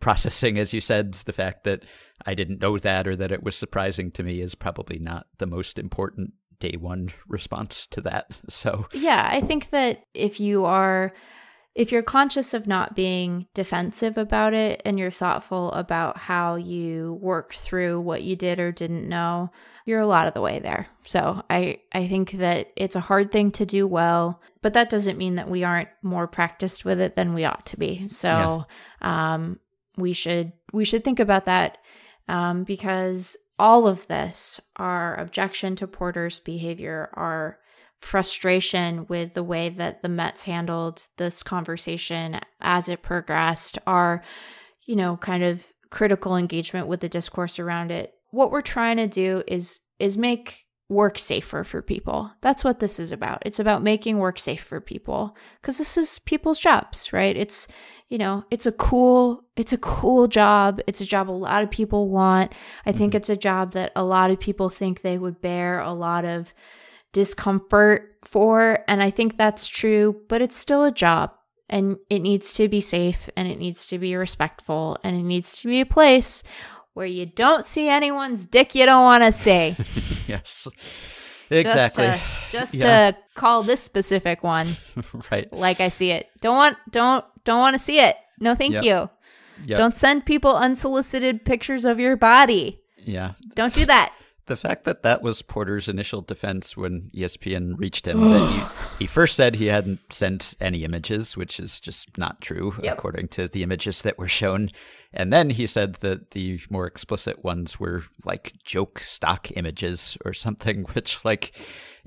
processing, as you said, the fact that I didn't know that or that it was surprising to me is probably not the most important day one response to that. So, yeah, I think that if you are if you're conscious of not being defensive about it and you're thoughtful about how you work through what you did or didn't know, you're a lot of the way there. So I, I think that it's a hard thing to do well, but that doesn't mean that we aren't more practiced with it than we ought to be. So yeah. um, we should we should think about that um, because all of this, our objection to Porter's behavior, our frustration with the way that the Mets handled this conversation as it progressed, our, you know, kind of critical engagement with the discourse around it. What we're trying to do is is make work safer for people. That's what this is about. It's about making work safe for people because this is people's jobs, right? It's you know, it's a cool it's a cool job. It's a job a lot of people want. I think mm-hmm. it's a job that a lot of people think they would bear a lot of discomfort for. And I think that's true, but it's still a job and it needs to be safe and it needs to be respectful and it needs to be a place where you don't see anyone's dick you don't want to see. yes. Exactly. Just, to, just yeah. to call this specific one right. Like I see it. Don't want don't don't want to see it. No, thank yep. you. Yep. Don't send people unsolicited pictures of your body. Yeah. Don't do that the fact that that was Porter's initial defense when ESPN reached him, that he, he, first said he hadn't sent any images, which is just not true yep. according to the images that were shown. And then he said that the more explicit ones were like joke stock images or something, which, like,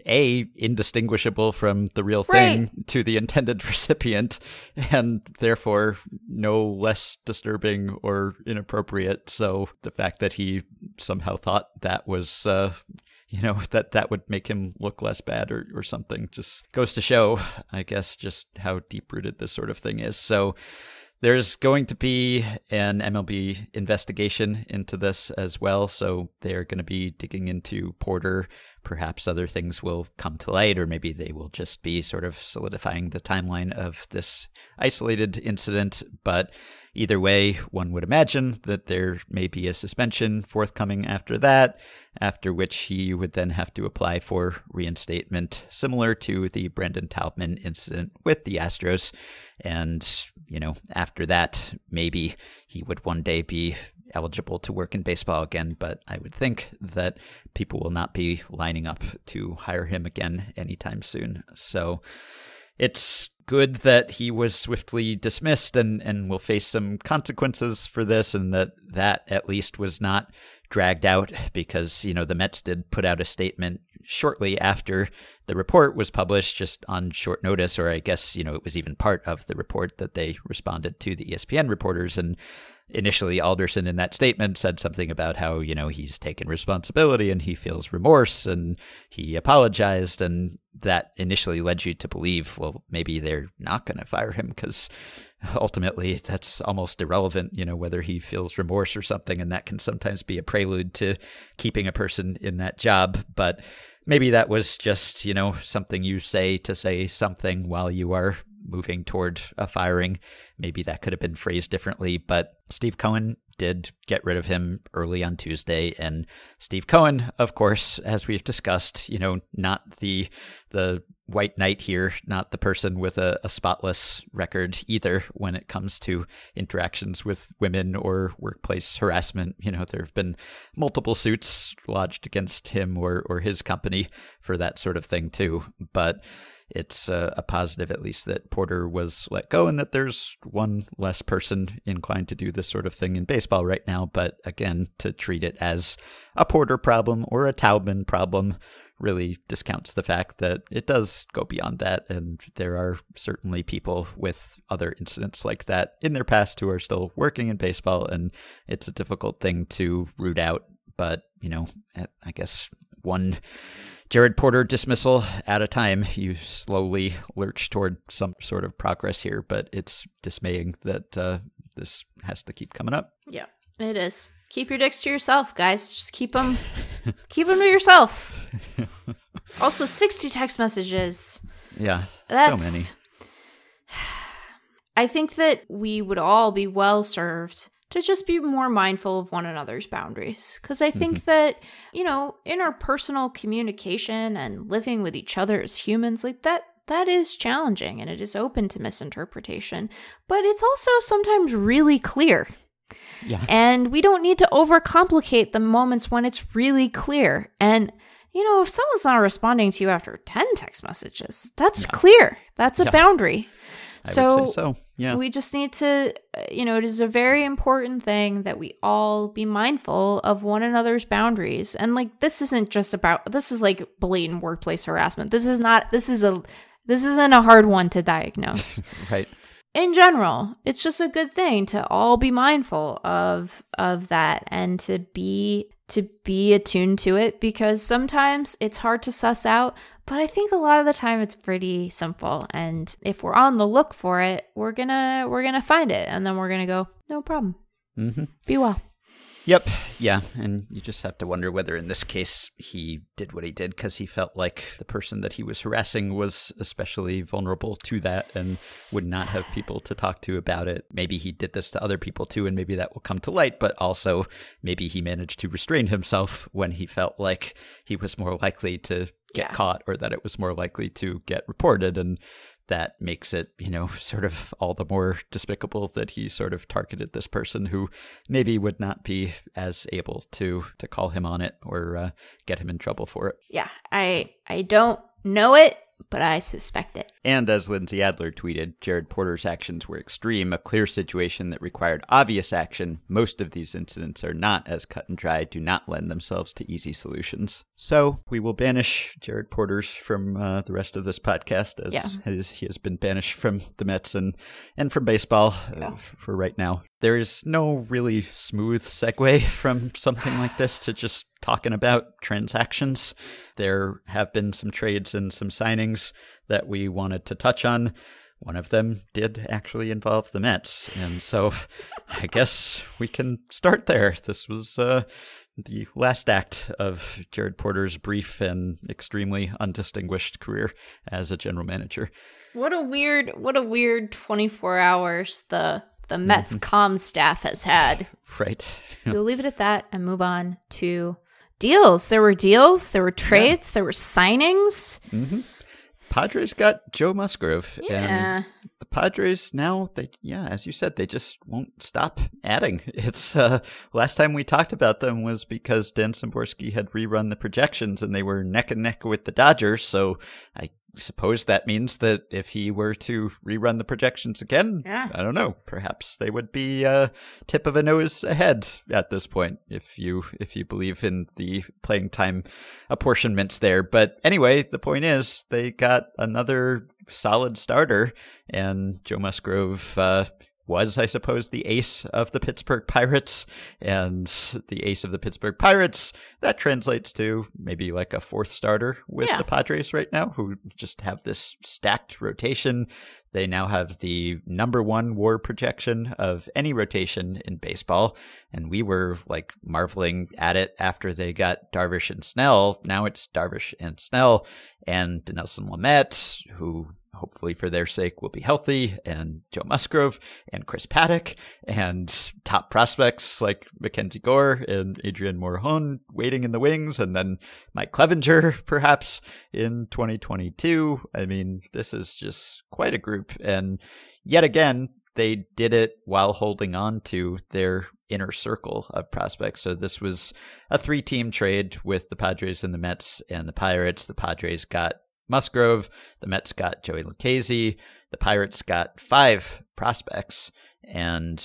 A, indistinguishable from the real thing right. to the intended recipient, and therefore no less disturbing or inappropriate. So the fact that he somehow thought that was. Uh, you know that that would make him look less bad or, or something just goes to show i guess just how deep rooted this sort of thing is so there's going to be an MLB investigation into this as well. So they're going to be digging into Porter. Perhaps other things will come to light, or maybe they will just be sort of solidifying the timeline of this isolated incident. But Either way, one would imagine that there may be a suspension forthcoming after that, after which he would then have to apply for reinstatement, similar to the Brandon Taubman incident with the Astros. And, you know, after that, maybe he would one day be eligible to work in baseball again, but I would think that people will not be lining up to hire him again anytime soon. So, it's good that he was swiftly dismissed and, and will face some consequences for this, and that that at least was not dragged out because, you know, the Mets did put out a statement shortly after the report was published, just on short notice, or I guess, you know, it was even part of the report that they responded to the ESPN reporters. And initially, Alderson in that statement said something about how, you know, he's taken responsibility and he feels remorse and he apologized. And that initially led you to believe, well, maybe they're not going to fire him because ultimately that's almost irrelevant, you know, whether he feels remorse or something. And that can sometimes be a prelude to keeping a person in that job. But maybe that was just, you know, something you say to say something while you are moving toward a firing. Maybe that could have been phrased differently. But Steve Cohen did get rid of him early on Tuesday. And Steve Cohen, of course, as we've discussed, you know, not the the white knight here, not the person with a, a, spotless record either when it comes to interactions with women or workplace harassment. You know, there have been multiple suits lodged against him or, or his company for that sort of thing too. But it's a, a, positive, at least, that Porter was let go and that there's one less person inclined to do this sort of thing in baseball right now. But again, to treat it as a Porter problem or a Taubman problem really discounts the fact that it does go beyond that. And there are certainly people with other incidents like that in their past who are still working in baseball. And it's a difficult thing to root out. But, you know, I guess one Jared Porter dismissal at a time, you slowly lurch toward some sort of progress here, but it's dismaying that uh, this has to keep coming up. Yeah, it is. Keep your dicks to yourself, guys. Just keep them, keep them to yourself. also, sixty text messages. Yeah, That's, so many. I think that we would all be well served to just be more mindful of one another's boundaries. Because I think mm-hmm. that, you know, interpersonal communication and living with each other as humans, like that, that is challenging and it is open to misinterpretation. But it's also sometimes really clear. Yeah. And we don't need to overcomplicate the moments when it's really clear. And, you know, if someone's not responding to you after 10 text messages, that's yeah. clear. That's a yeah. boundary. I so, so. Yeah. We just need to, uh, you know, it is a very important thing that we all be mindful of one another's boundaries. And like, this isn't just about, this is like blatant workplace harassment. This is not, this is a, this isn't a hard one to diagnose. right. In general, it's just a good thing to all be mindful of of that and to be to be attuned to it because sometimes it's hard to suss out, but I think a lot of the time it's pretty simple. And if we're on the look for it, we're gonna we're gonna find it, and then we're gonna go, no problem. Mm-hmm. Be well. Yep. Yeah. And you just have to wonder whether in this case he did what he did because he felt like the person that he was harassing was especially vulnerable to that and would not have people to talk to about it. Maybe he did this to other people too, and maybe that will come to light, but also maybe he managed to restrain himself when he felt like he was more likely to get yeah. caught or that it was more likely to get reported. And that makes it, you know, sort of all the more despicable that he sort of targeted this person who maybe would not be as able to to call him on it or uh, get him in trouble for it. Yeah, I I don't know it, but I suspect it. And as Lindsey Adler tweeted, Jared Porter's actions were extreme, a clear situation that required obvious action. Most of these incidents are not as cut and dry, do not lend themselves to easy solutions. So we will banish Jared Porter's from uh, the rest of this podcast, as yeah. he has been banished from the Mets and, and from baseball uh, yeah. for right now. There is no really smooth segue from something like this to just talking about transactions. There have been some trades and some signings that we wanted to touch on. One of them did actually involve the Mets. And so I guess we can start there. This was uh, the last act of Jared Porter's brief and extremely undistinguished career as a general manager. What a weird, what a weird 24 hours the the Mets mm-hmm. comm staff has had. Right. we'll leave it at that and move on to deals. There were deals, there were trades, yeah. there were signings. Mm-hmm. Padres got Joe Musgrove. Yeah. And the Padres now, they yeah, as you said, they just won't stop adding. It's uh last time we talked about them was because Dan Szymborski had rerun the projections and they were neck and neck with the Dodgers. So I suppose that means that if he were to rerun the projections again, Yeah. I don't know, perhaps they would be uh, tip of a nose ahead at this point if you if you believe in the playing time apportionments there. But anyway, the point is they got another solid starter, and Joe Musgrove. Uh, was, I suppose, the ace of the Pittsburgh Pirates and the ace of the Pittsburgh Pirates. That translates to maybe like a fourth starter with Yeah. the Padres right now, who just have this stacked rotation. They now have the number one war projection of any rotation in baseball. And we were like marveling at it after they got Darvish and Snell. Now it's Darvish and Snell and Nelson Lamet, who hopefully for their sake will be healthy, and Joe Musgrove and Chris Paddack and top prospects like Mackenzie Gore and Adrian Morejon waiting in the wings, and then Mike Clevinger perhaps in 2022. I mean, this is just quite a group. And yet again, they did it while holding on to their inner circle of prospects. So this was a three team trade with the Padres and the Mets and the Pirates. The Padres got Musgrove, the Mets got Joey Lucchesi, the Pirates got five prospects, and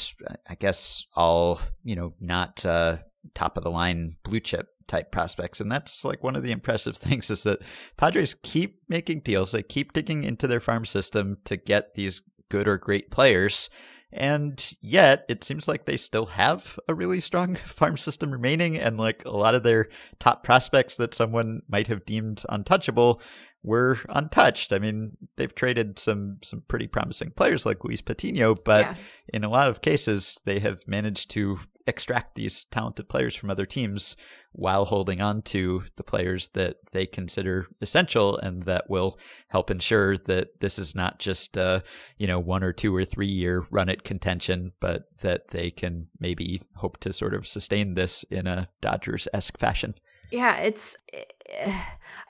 I guess all, you know, not uh, top of the line blue chip type prospects. And that's like one of the impressive things is that Padres keep making deals. They keep digging into their farm system to get these good or great players. And yet, it seems like they still have a really strong farm system remaining. And like a lot of their top prospects that someone might have deemed untouchable were untouched. I mean, they've traded some some pretty promising players like Luis Patino, but Yeah. in a lot of cases, they have managed to extract these talented players from other teams while holding on to the players that they consider essential and that will help ensure that this is not just a you know one or two or three year run at contention, but that they can maybe hope to sort of sustain this in a Dodgers esque fashion. Yeah, it's.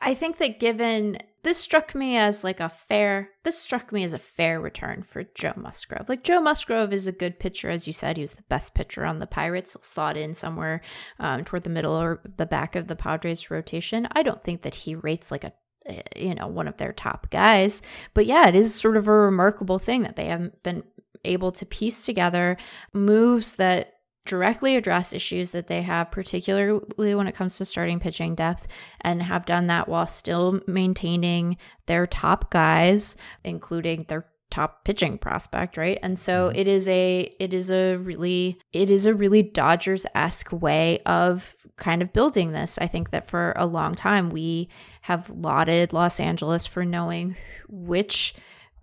I think that given this struck me as like a fair, this struck me as a fair return for Joe Musgrove. Like Joe Musgrove is a good pitcher, as you said. He was the best pitcher on the Pirates. He'll slot in somewhere um, toward the middle or the back of the Padres rotation. I don't think that he rates like a you know one of their top guys but yeah it is sort of a remarkable thing that they haven't been able to piece together moves that directly address issues that they have, particularly when it comes to starting pitching depth, and have done that while still maintaining their top guys, including their top pitching prospect, right? And so mm-hmm. it is a it is a really it is a really Dodgers-esque way of kind of building this. I think that for a long time we have lauded Los Angeles for knowing which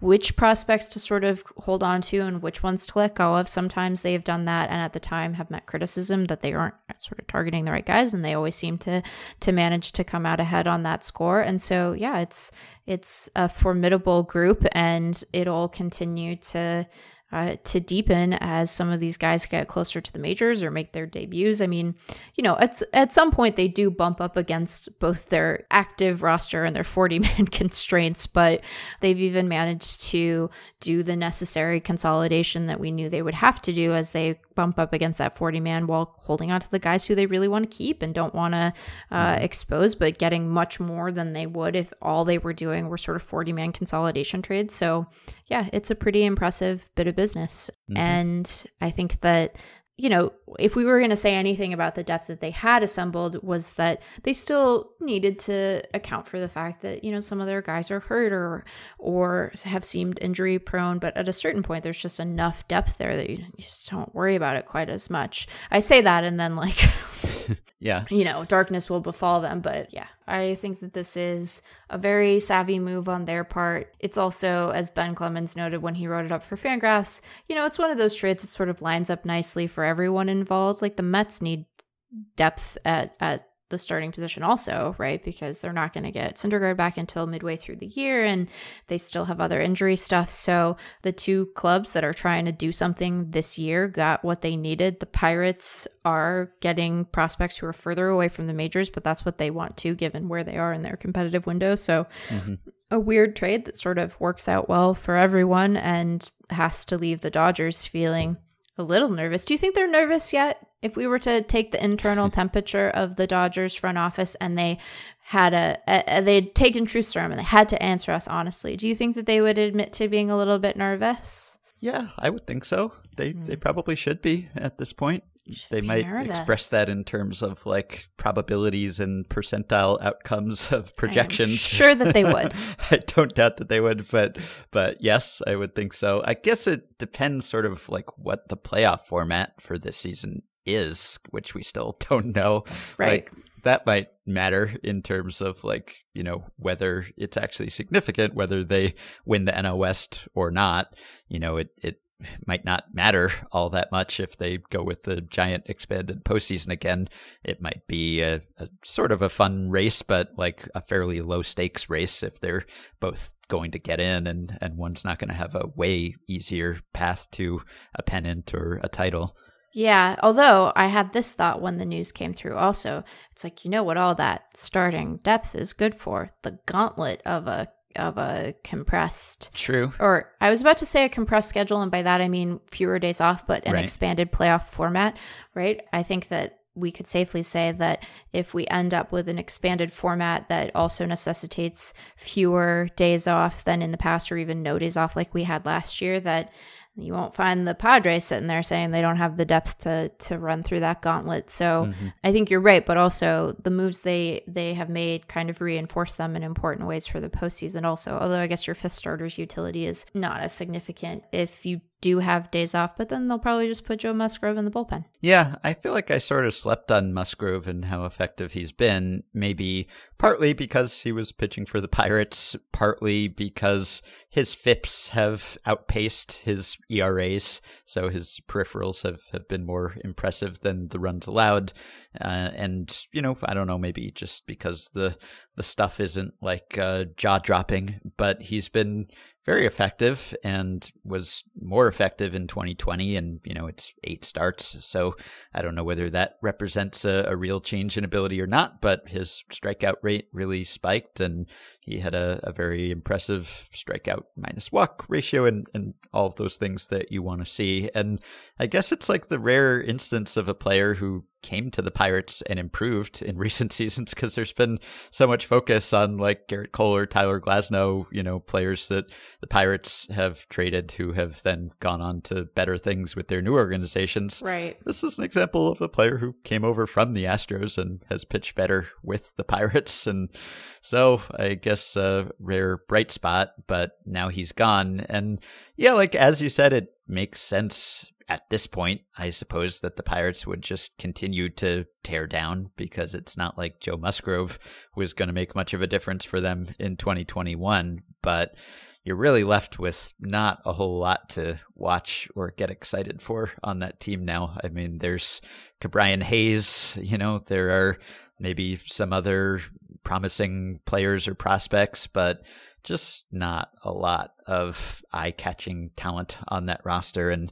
which prospects to sort of hold on to and which ones to let go of. Sometimes they have done that and at the time have met criticism that they aren't sort of targeting the right guys and they always seem to to manage to come out ahead on that score. And so yeah, it's it's a formidable group and it'll continue to uh, to deepen as some of these guys get closer to the majors or make their debuts. I mean, you know, at, at some point they do bump up against both their active roster and their 40 man constraints, but they've even managed to do the necessary consolidation that we knew they would have to do as they bump up against that 40 man while holding on to the guys who they really want to keep and don't want to uh, expose, but getting much more than they would if all they were doing were sort of 40 man consolidation trades. So, yeah, it's a pretty impressive bit of business. And I think that you know, if we were going to say anything about the depth that they had assembled, was that they still needed to account for the fact that you know some of their guys are hurt or or have seemed injury prone. But at a certain point, there's just enough depth there that you just don't worry about it quite as much. I say that, and then like Yeah. you know, darkness will befall them. But yeah, I think that this is a very savvy move on their part. It's also, as Ben Clemens noted when he wrote it up for Fangraphs, you know, it's one of those trades that sort of lines up nicely for everyone involved. Like the Mets need depth at at the starting position also, right? Because they're not going to get Syndergaard back until midway through the year and they still have other injury stuff. So the two clubs that are trying to do something this year got what they needed. The Pirates are getting prospects who are further away from the majors, but that's what they want to given where they are in their competitive window. So mm-hmm. a weird trade that sort of works out well for everyone and has to leave the Dodgers feeling a little nervous. Do you think they're nervous yet if we were to take the internal temperature of the Dodgers front office and they had a, a, they'd taken True Storm and they had to answer us honestly, do you think that they would admit to being a little bit nervous? Yeah, I would think so. They mm. they probably should be at this point. Should they might nervous. express that in terms of like probabilities and percentile outcomes of projections. sure that they would. I don't doubt that they would, but but yes, I would think so. I guess it depends sort of like what the playoff format for this season is, which we still don't know. Right. Like, that might matter in terms of like you know whether it's actually significant whether they win the NL West or not you know it it might not matter all that much if they go with the giant expanded postseason again. It might be a, a, sort of a fun race, but like a fairly low stakes race if they're both going to get in and, and one's not going to have a way easier path to a pennant or a title. Yeah, although I had this thought when the news came through also. It's like, you know what all that starting depth is good for? The gauntlet of a of a compressed true or i was about to say a compressed schedule and by that i mean fewer days off but an right. expanded playoff format right i think that we could safely say that if we end up with an expanded format that also necessitates fewer days off than in the past or even no days off like we had last year that you won't find the Padres sitting there saying they don't have the depth to to run through that gauntlet. So mm-hmm. I think you're right, but also the moves they they have made kind of reinforce them in important ways for the postseason. Also, although I guess your fifth starter's utility is not as significant if you do have days off, but then they'll probably just put Joe Musgrove in the bullpen. Yeah, I feel like I sort of slept on Musgrove and how effective he's been. Maybe partly because he was pitching for the Pirates, partly because his FIPS have outpaced his ERAs, so his peripherals have, have been more impressive than the runs allowed. Uh, and, you know, I don't know, maybe just because the the stuff isn't like uh, jaw dropping, but he's been very effective and was more effective in 2020 and you know it's eight starts so i don't know whether that represents a, a, real change in ability or not but his strikeout rate really spiked and he had a, a very impressive strikeout minus walk ratio and, and all of those things that you want to see and i guess it's like the rare instance of a player who came to the Pirates and improved in recent seasons because there's been so much focus on like Gerrit Cole or Tyler Glasnow, you know, players that the Pirates have traded who have then gone on to better things with their new organizations. Right. This is an example of a player who came over from the Astros and has pitched better with the Pirates. And so I guess a rare bright spot, but now he's gone. And yeah, like as you said, it makes sense at this point, I suppose that the Pirates would just continue to tear down because it's not like Joe Musgrove was going to make much of a difference for them in 2021. But you're really left with not a whole lot to watch or get excited for on that team now. I mean, there's Ke'Bryan Hayes, you know, there are maybe some other promising players or prospects, but just not a lot of eye catching talent on that roster. And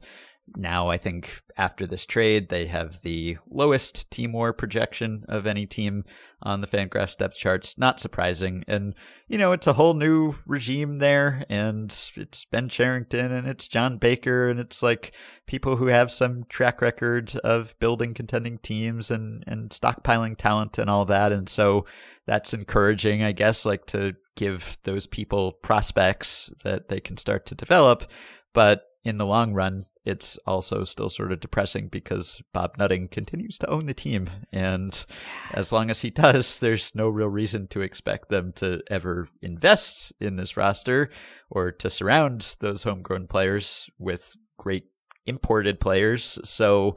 now I think after this trade, they have the lowest team war projection of any team on the Fangraphs depth charts. Not surprising. And, you know, it's a whole new regime there, and it's Ben Cherington and it's John Baker, and it's like people who have some track record of building contending teams and, and stockpiling talent and all that. And so that's encouraging, I guess, like to give those people prospects that they can start to develop. But in the long run, it's also still sort of depressing because Bob Nutting continues to own the team. And as long as he does, there's no real reason to expect them to ever invest in this roster or to surround those homegrown players with great imported players. So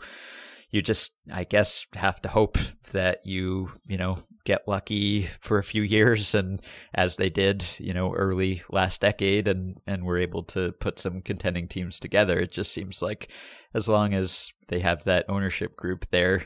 you just, I guess, have to hope that you, you know, get lucky for a few years and as they did you know early last decade and and were able to put some contending teams together. It just seems like as long as they have that ownership group there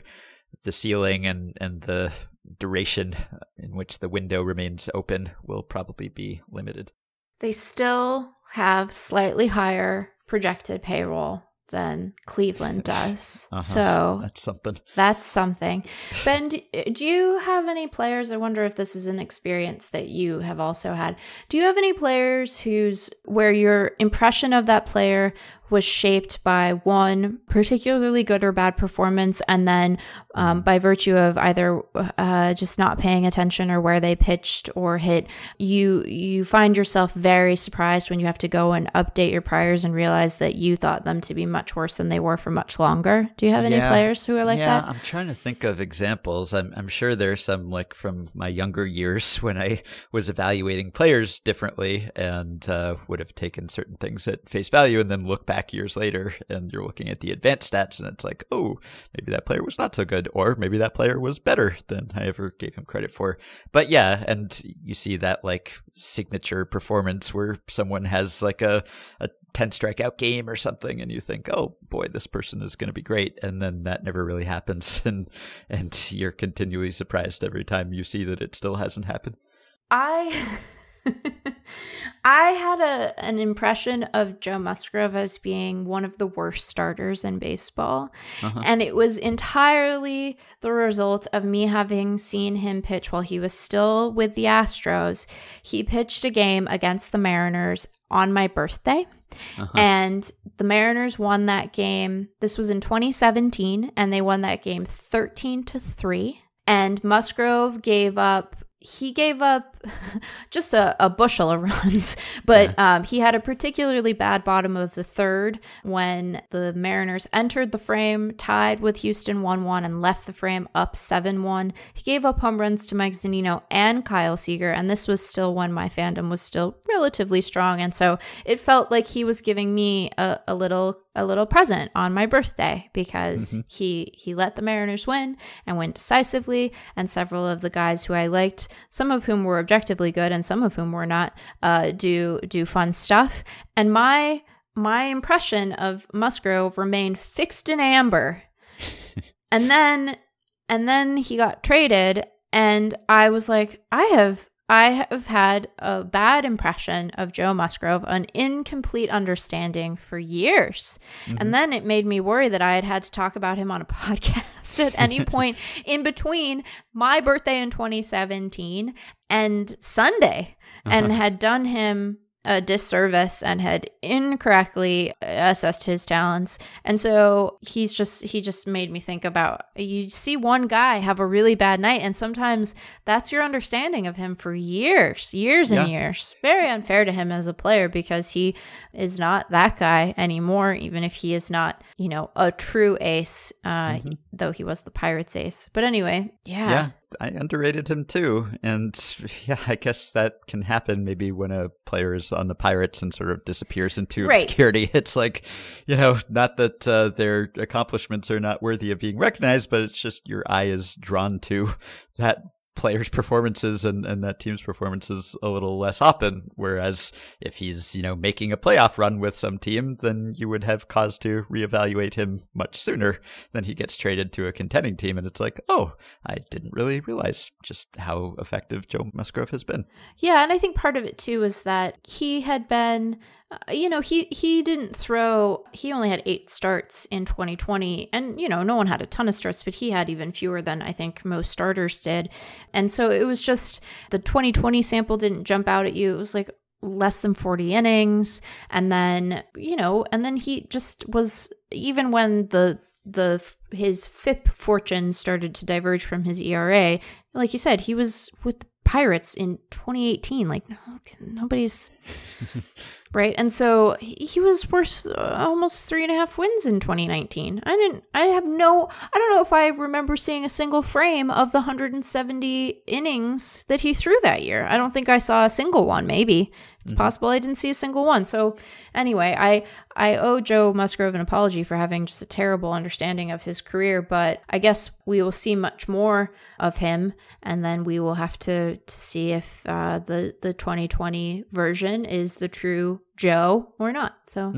the ceiling and and the duration in which the window remains open will probably be limited. They still have slightly higher projected payroll than Cleveland does. Uh-huh. So that's something. That's something. Ben, do, do, you have any players? I wonder if this is an experience that you have also had. Do you have any players whose where your impression of that player was shaped by one particularly good or bad performance, and then um, by virtue of either uh, just not paying attention or where they pitched or hit, you you find yourself very surprised when you have to go and update your priors and realize that you thought them to be much worse than they were for much longer. Do you have any Yeah. players who are like yeah, that? I'm trying to think of examples. I'm, I'm sure there's some like from my younger years when I was evaluating players differently and uh, would have taken certain things at face value and then look back years later and you're looking at the advanced stats and it's like, oh, maybe that player was not so good or maybe that player was better than I ever gave him credit for. But yeah, and you see that like signature performance where someone has like a, a 10 strikeout game or something and you think oh boy this person is going to be great and then that never really happens and and you're continually surprised every time you see that it still hasn't happened I I had a an impression of Joe Musgrove as being one of the worst starters in baseball. Uh-huh. And it was entirely the result of me having seen him pitch while he was still with the Astros. He pitched a game against the Mariners on my birthday. Uh-huh. And the Mariners won that game. This was in 2017 and they won that game 13 to 3. And Musgrove gave up he gave up just a, a bushel of runs, but um, he had a particularly bad bottom of the third when the Mariners entered the frame, tied with Houston 1 1, and left the frame up 7 1. He gave up home runs to Mike Zunino and Kyle Seager, and this was still when my fandom was still relatively strong. And so it felt like he was giving me a, a little a little present on my birthday because he he let the Mariners win and went decisively. And several of the guys who I liked some of whom were objectively good and some of whom were not uh, do do fun stuff. And my my impression of Musgrove remained fixed in amber. And then and then he got traded and I was like I have I have had a bad impression of Joe Musgrove, an incomplete understanding for years. And mm-hmm. then it made me worry that I had had to talk about him on a podcast at any point in between my birthday in 2017 and Sunday and uh-huh. had done him a disservice and had incorrectly assessed his talents. And so he's just he just made me think about you see one guy have a really bad night and sometimes that's your understanding of him for years, years and Yeah. years. Very unfair to him as a player because he is not that guy anymore even if he is not, you know, a true ace uh though he was the Pirates ace. But anyway, yeah. yeah i underrated him too and yeah i guess that can happen maybe when a player is on the pirates and sort of disappears into Right. obscurity it's like you know not that uh, their accomplishments are not worthy of being recognized but it's just your eye is drawn to that player's performances and, and that team's performances a little less often. Whereas if he's you know making a playoff run with some team then you would have cause to reevaluate him much sooner than he gets traded to a contending team. And it's like oh i didn't really realize just how effective joe musgrove has been. Yeah, and I think part of it too is that he had been, uh, you know, he he didn't throw. He only had eight starts in 2020, and you know, no one had a ton of starts, but he had even fewer than I think most starters did, and so it was just the 2020 sample didn't jump out at you. It was like less than 40 innings and then you know and then he just was even when the the his FIP fortune started to diverge from his ERA like you said he was with Pirates in 2018 like nobody's right? And so he was worth uh, almost three and a half wins in 2019 i didn't i have no i don't know if i remember seeing a single frame of the 170 innings that he threw that year. I don't think i saw a single one maybe it's possible i didn't see a single one. So anyway i i owe joe musgrove an apology for having just a terrible understanding of his career but i guess we will see much more of him and then we will have to, to see if uh, the the 2020 version is the true joe or not. So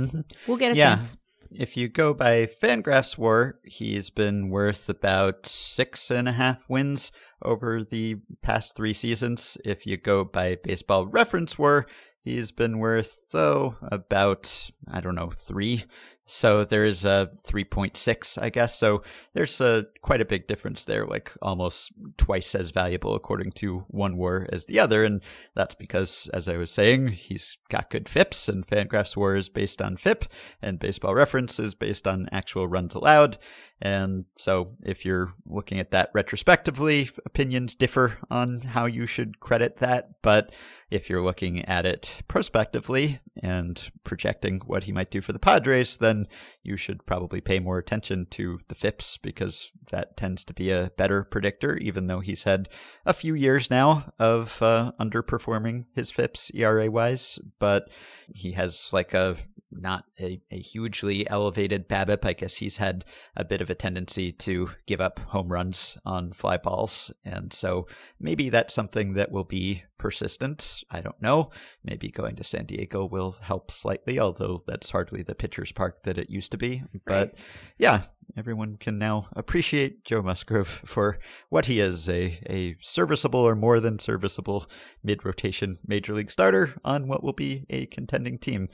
we'll get a Yeah. chance. If you go by Fangraphs War, he's been worth about six and a half wins over the past three seasons. If you go by Baseball Reference War, he's been worth, oh, about, I don't know, three So there's a 3.6, I guess. So there's a quite a big difference there, like almost twice as valuable according to one war as the other. And that's because, as I was saying, he's got good FIPS, and Fangraphs WAR is based on FIP, and Baseball Reference is based on actual runs allowed. And so, if you're looking at that retrospectively, opinions differ on how you should credit that. But if you're looking at it prospectively and projecting what he might do for the Padres, then you should probably pay more attention to the FIPS because that tends to be a better predictor, even though he's had a few years now of uh, underperforming his FIPS ERA wise. But he has like a not a, a hugely elevated BABIP. I guess he's had a bit of a tendency to give up home runs on fly balls. And so maybe that's something that will be persistent. I don't know. Maybe going to San Diego will help slightly, although that's hardly the pitcher's park that it used to be. Right. But yeah, everyone can now appreciate Joe Musgrove for what he is a, a serviceable or more than serviceable mid rotation major league starter on what will be a contending team.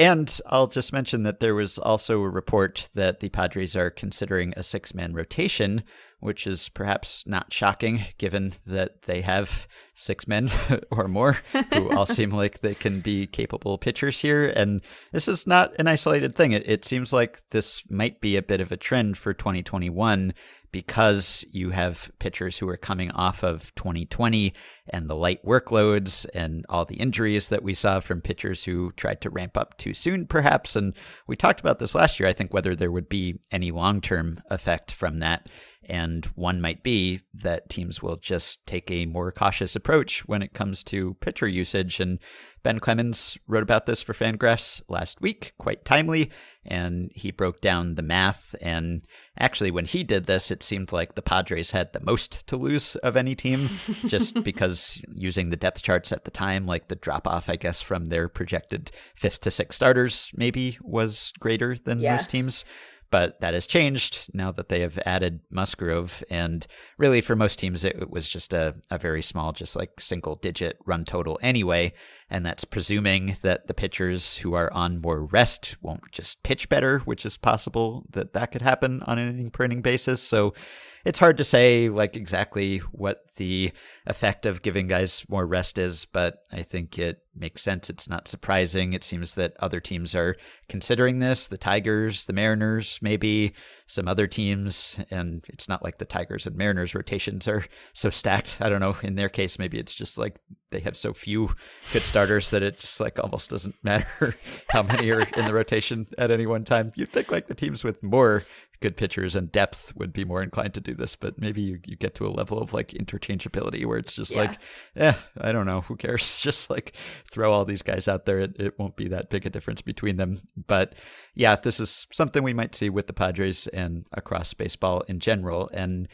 And I'll just mention that there was also a report that the Padres are considering a six man rotation, which is perhaps not shocking given that they have six men or more who all seem like they can be capable pitchers here. And this is not an isolated thing. It, it seems like this might be a bit of a trend for 2021 because you have pitchers who are coming off of 2020 and the light workloads and all the injuries that we saw from pitchers who tried to ramp up too soon, perhaps. And we talked about this last year, I think, whether there would be any long term effect from that. And one might be that teams will just take a more cautious approach when it comes to pitcher usage. And Ben Clemens wrote about this for Fangraphs last week, quite timely, and he broke down the math. And actually, when he did this, it seemed like the Padres had the most to lose of any team, just because using the depth charts at the time, like the drop off, I guess, from their projected fifth to sixth starters maybe was greater than yeah. most teams but that has changed now that they have added Musgrove. And really, for most teams, it, it was just a, a very small, just like single digit run total anyway. And that's presuming that the pitchers who are on more rest won't just pitch better, which is possible that that could happen on an per basis. So it's hard to say like exactly what the effect of giving guys more rest is, but I think it makes sense. It's not surprising. It seems that other teams are considering this. The Tigers, the Mariners, maybe some other teams, and it's not like the Tigers and Mariners rotations are so stacked. I don't know. In their case, maybe it's just like they have so few good starters that it just like almost doesn't matter how many are in the rotation at any one time. You'd think like the teams with more good pitchers and depth would be more inclined to do this, but maybe you, you get to a level of like interchangeability where it's just yeah. like, yeah, I don't know, who cares? just like throw all these guys out there. It, it won't be that big a difference between them. But yeah, this is something we might see with the Padres and across baseball in general. And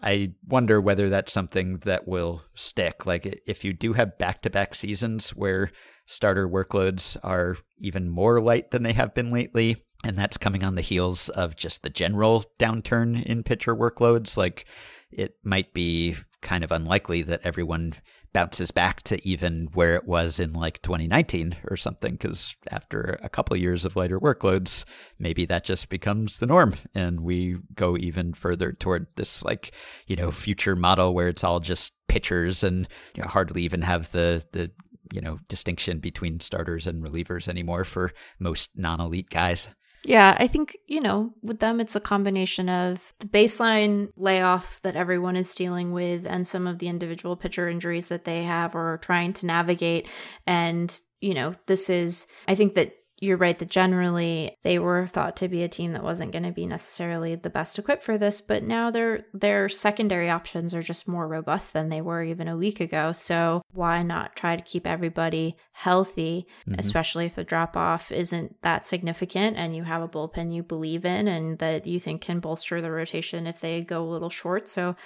I wonder whether that's something that will stick. Like if you do have back to back seasons where starter workloads are even more light than they have been lately, and that's coming on the heels of just the general downturn in pitcher workloads. Like it might be kind of unlikely that everyone bounces back to even where it was in like 2019 or something because after a couple years of lighter workloads maybe that just becomes the norm and we go even further toward this like you know future model where it's all just pitchers and you know, hardly even have the the you know distinction between starters and relievers anymore for most non-elite guys yeah, I think, you know, with them, it's a combination of the baseline layoff that everyone is dealing with and some of the individual pitcher injuries that they have or are trying to navigate. And, you know, this is, I think that you're right that generally they were thought to be a team that wasn't going to be necessarily the best equipped for this, but now their their secondary options are just more robust than they were even a week ago. So why not try to keep everybody healthy, mm-hmm. especially if the drop off isn't that significant and you have a bullpen you believe in and that you think can bolster the rotation if they go a little short. So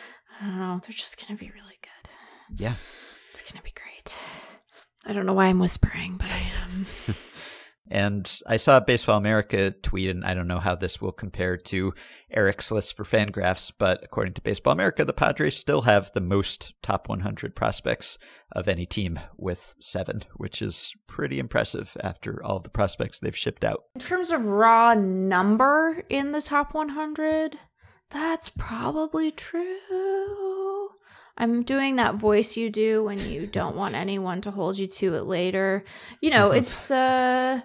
I don't know, they're just going to be really good. Yeah. It's going to be great. I don't know why I'm whispering, but I am. And I saw Baseball America tweet, and I don't know how this will compare to Eric's list for Fangraphs, but according to Baseball America, the Padres still have the most top 100 prospects of any team with seven, which is pretty impressive after all the prospects they've shipped out. In terms of raw number in the top 100, that's probably true. I'm doing that voice you do when you don't want anyone to hold you to it later. You know, it's uh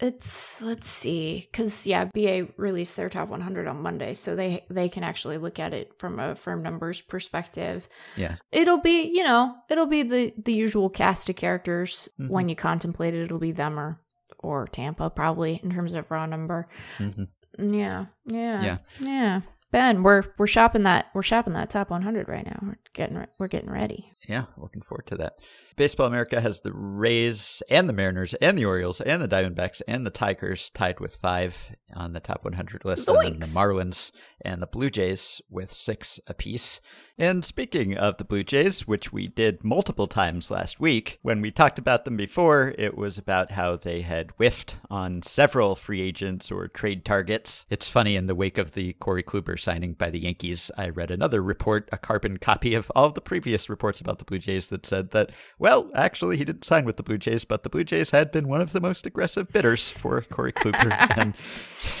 it's let's see cuz yeah, BA released their top 100 on Monday, so they they can actually look at it from a firm numbers perspective. Yeah. It'll be, you know, it'll be the the usual cast of characters Mhm. when you contemplate it, it'll be them or or Tampa probably in terms of raw number. Mhm. Yeah, yeah, Yeah. yeah. Ben, we're we're shopping that we're shopping that top 100 right now. We're getting re- we're getting ready. Yeah, looking forward to that. Baseball America has the Rays and the Mariners and the Orioles and the Diamondbacks and the Tigers tied with five on the top 100 list. And then the Marlins and the Blue Jays with six apiece. And speaking of the Blue Jays, which we did multiple times last week, when we talked about them before, it was about how they had whiffed on several free agents or trade targets. It's funny, in the wake of the Corey Kluber signing by the Yankees, I read another report, a carbon copy of all the previous reports about the Blue Jays that said that, well, actually, he didn't sign with the Blue Jays, but the Blue Jays had been one of the most aggressive bidders for Corey Kluber. and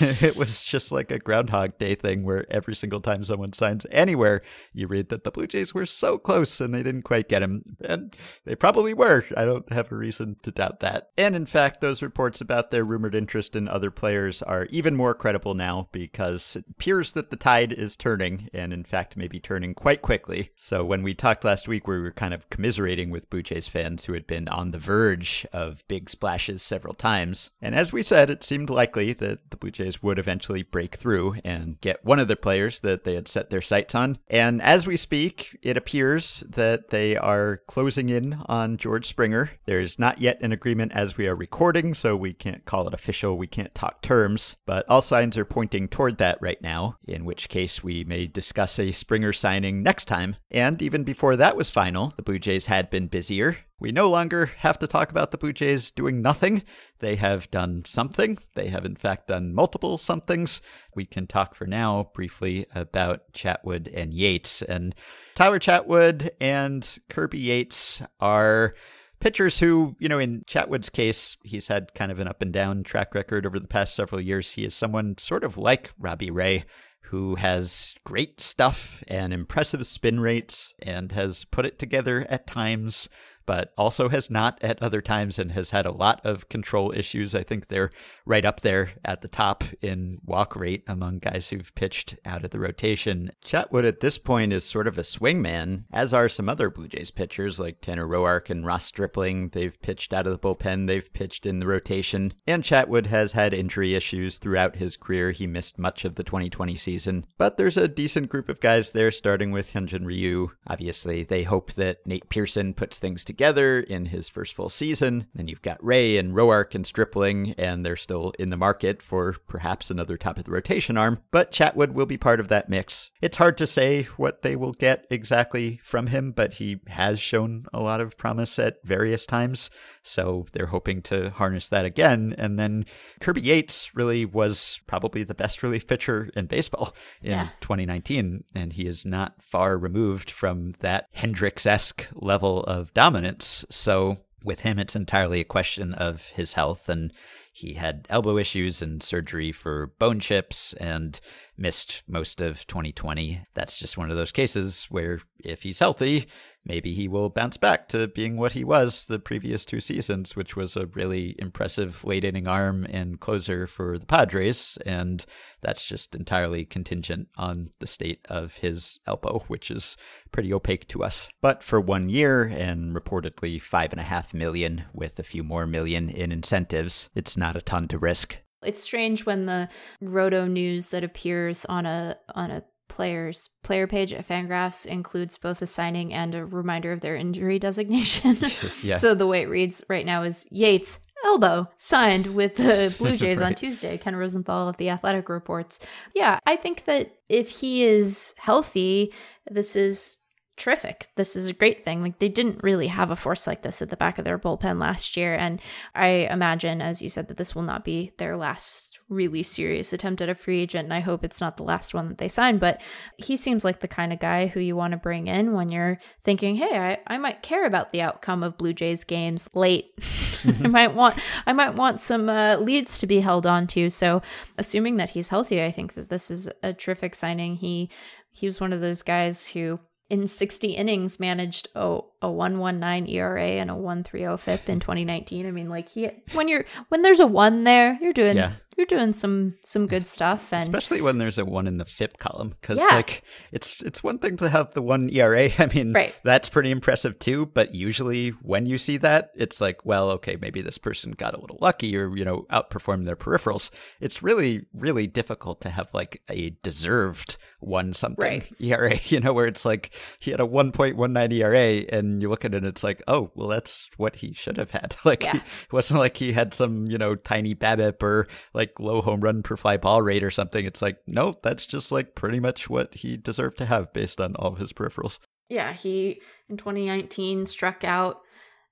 it was just like a Groundhog Day thing where every single time someone signs anywhere, you read that the Blue Jays were so close and they didn't quite get him. And they probably were. I don't have a reason to doubt that. And in fact, those reports about their rumored interest in other players are even more credible now because it appears that the tide is turning and, in fact, maybe turning quite quickly. So when we talked last week, we were kind of commiserating with Blue Jays fans who had been on the verge of big splashes several times. And as we said, it seemed likely that the Blue Jays would eventually break through and get one of the players that they had set their sights on. And as we speak, it appears that they are closing in on George Springer. There's not yet an agreement as we are recording, so we can't call it official. We can't talk terms, but all signs are pointing toward that right now, in which case we may discuss a Springer signing next time. And even before that was final, the Blue Jays had been busier. We no longer have to talk about the Jays doing nothing. They have done something. They have, in fact, done multiple somethings. We can talk for now briefly about Chatwood and Yates. And Tyler Chatwood and Kirby Yates are pitchers who, you know, in Chatwood's case, he's had kind of an up and down track record over the past several years. He is someone sort of like Robbie Ray who has great stuff and impressive spin rates and has put it together at times, but also has not at other times and has had a lot of control issues. I think they're right up there at the top in walk rate among guys who've pitched out of the rotation. Chatwood at this point is sort of a swingman, as are some other Blue Jays pitchers like Tanner Roark and Ross Stripling. They've pitched out of the bullpen, they've pitched in the rotation. And Chatwood has had injury issues throughout his career. He missed much of the 2020 season. But there's a decent group of guys there, starting with Hyunjin Ryu. Obviously, they hope that Nate Pearson puts things together in his first full season. Then you've got Ray and Roark and Stripling, and they're still in the market for perhaps another top of the rotation arm. But Chatwood will be part of that mix. It's hard to say what they will get exactly from him, but he has shown a lot of promise at various times. So they're hoping to harness that again. And then Kirby Yates really was probably the best relief pitcher in baseball in Yeah. 2019. And he is not far removed from that Hendricks esque level of dominance. So with him, it's entirely a question of his health. And he had elbow issues and surgery for bone chips and missed most of 2020. That's just one of those cases where if he's healthy, maybe he will bounce back to being what he was the previous two seasons, which was a really impressive late inning arm and closer for the Padres. And that's just entirely contingent on the state of his elbow, which is pretty opaque to us. But for one year and reportedly five and a half million with a few more million in incentives, it's not a ton to risk. It's strange when the roto news that appears on a on a player's player page at Fangraphs includes both a signing and a reminder of their injury designation. Yeah. So the way it reads right now is Yates elbow signed with the Blue Jays on Tuesday. Ken Rosenthal of the Athletic reports. Yeah, I think that if he is healthy, this is terrific. This is a great thing. Like they didn't really have a force like this at the back of their bullpen last year. And I imagine, as you said, that this will not be their last really serious attempt at a free agent. And I hope it's not the last one that they sign. But he seems like the kind of guy who you want to bring in when you're thinking, hey, I, I might care about the outcome of Blue Jays games late. I might want I might want some uh, leads to be held on to. So assuming that he's healthy, I think that this is a terrific signing. He he was one of those guys who in 60 innings managed a, a 119 ERA and a 130 FIP in 2019. I mean, like he when you're when there's a one there, you're doing yeah you're doing some some good stuff and especially when there's a one in the FIP column because yeah. like it's it's one thing to have the one ERA. I mean, right. that's pretty impressive too. But usually when you see that, it's like, well, okay, maybe this person got a little lucky or you know outperformed their peripherals. It's really really difficult to have like a deserved one something right. ERA. You know, where it's like he had a 1.19 ERA and you look at it and it's like, oh, well, that's what he should have had. Like yeah. it wasn't like he had some you know tiny BABIP or like like low home run per fly ball rate or something. It's like, no, that's just like pretty much what he deserved to have based on all of his peripherals. Yeah, he in 2019 struck out.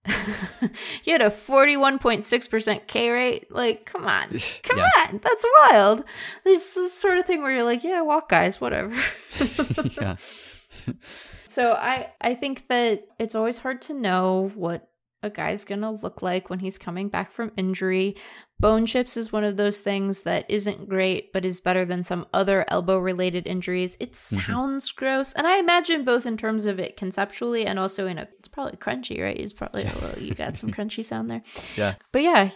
he had a 41.6% K rate. Like, come on. Come yeah. on. That's wild. There's this sort of thing where you're like, yeah, walk guys, whatever. yeah. so I I think that it's always hard to know what a guy's going to look like when he's coming back from injury. Bone chips is one of those things that isn't great, but is better than some other elbow related injuries. It mm-hmm. sounds mm-hmm. gross. And I imagine both in terms of it conceptually and also in a, it's probably crunchy, right? It's probably, little, you got some crunchy sound there. Yeah. But yeah,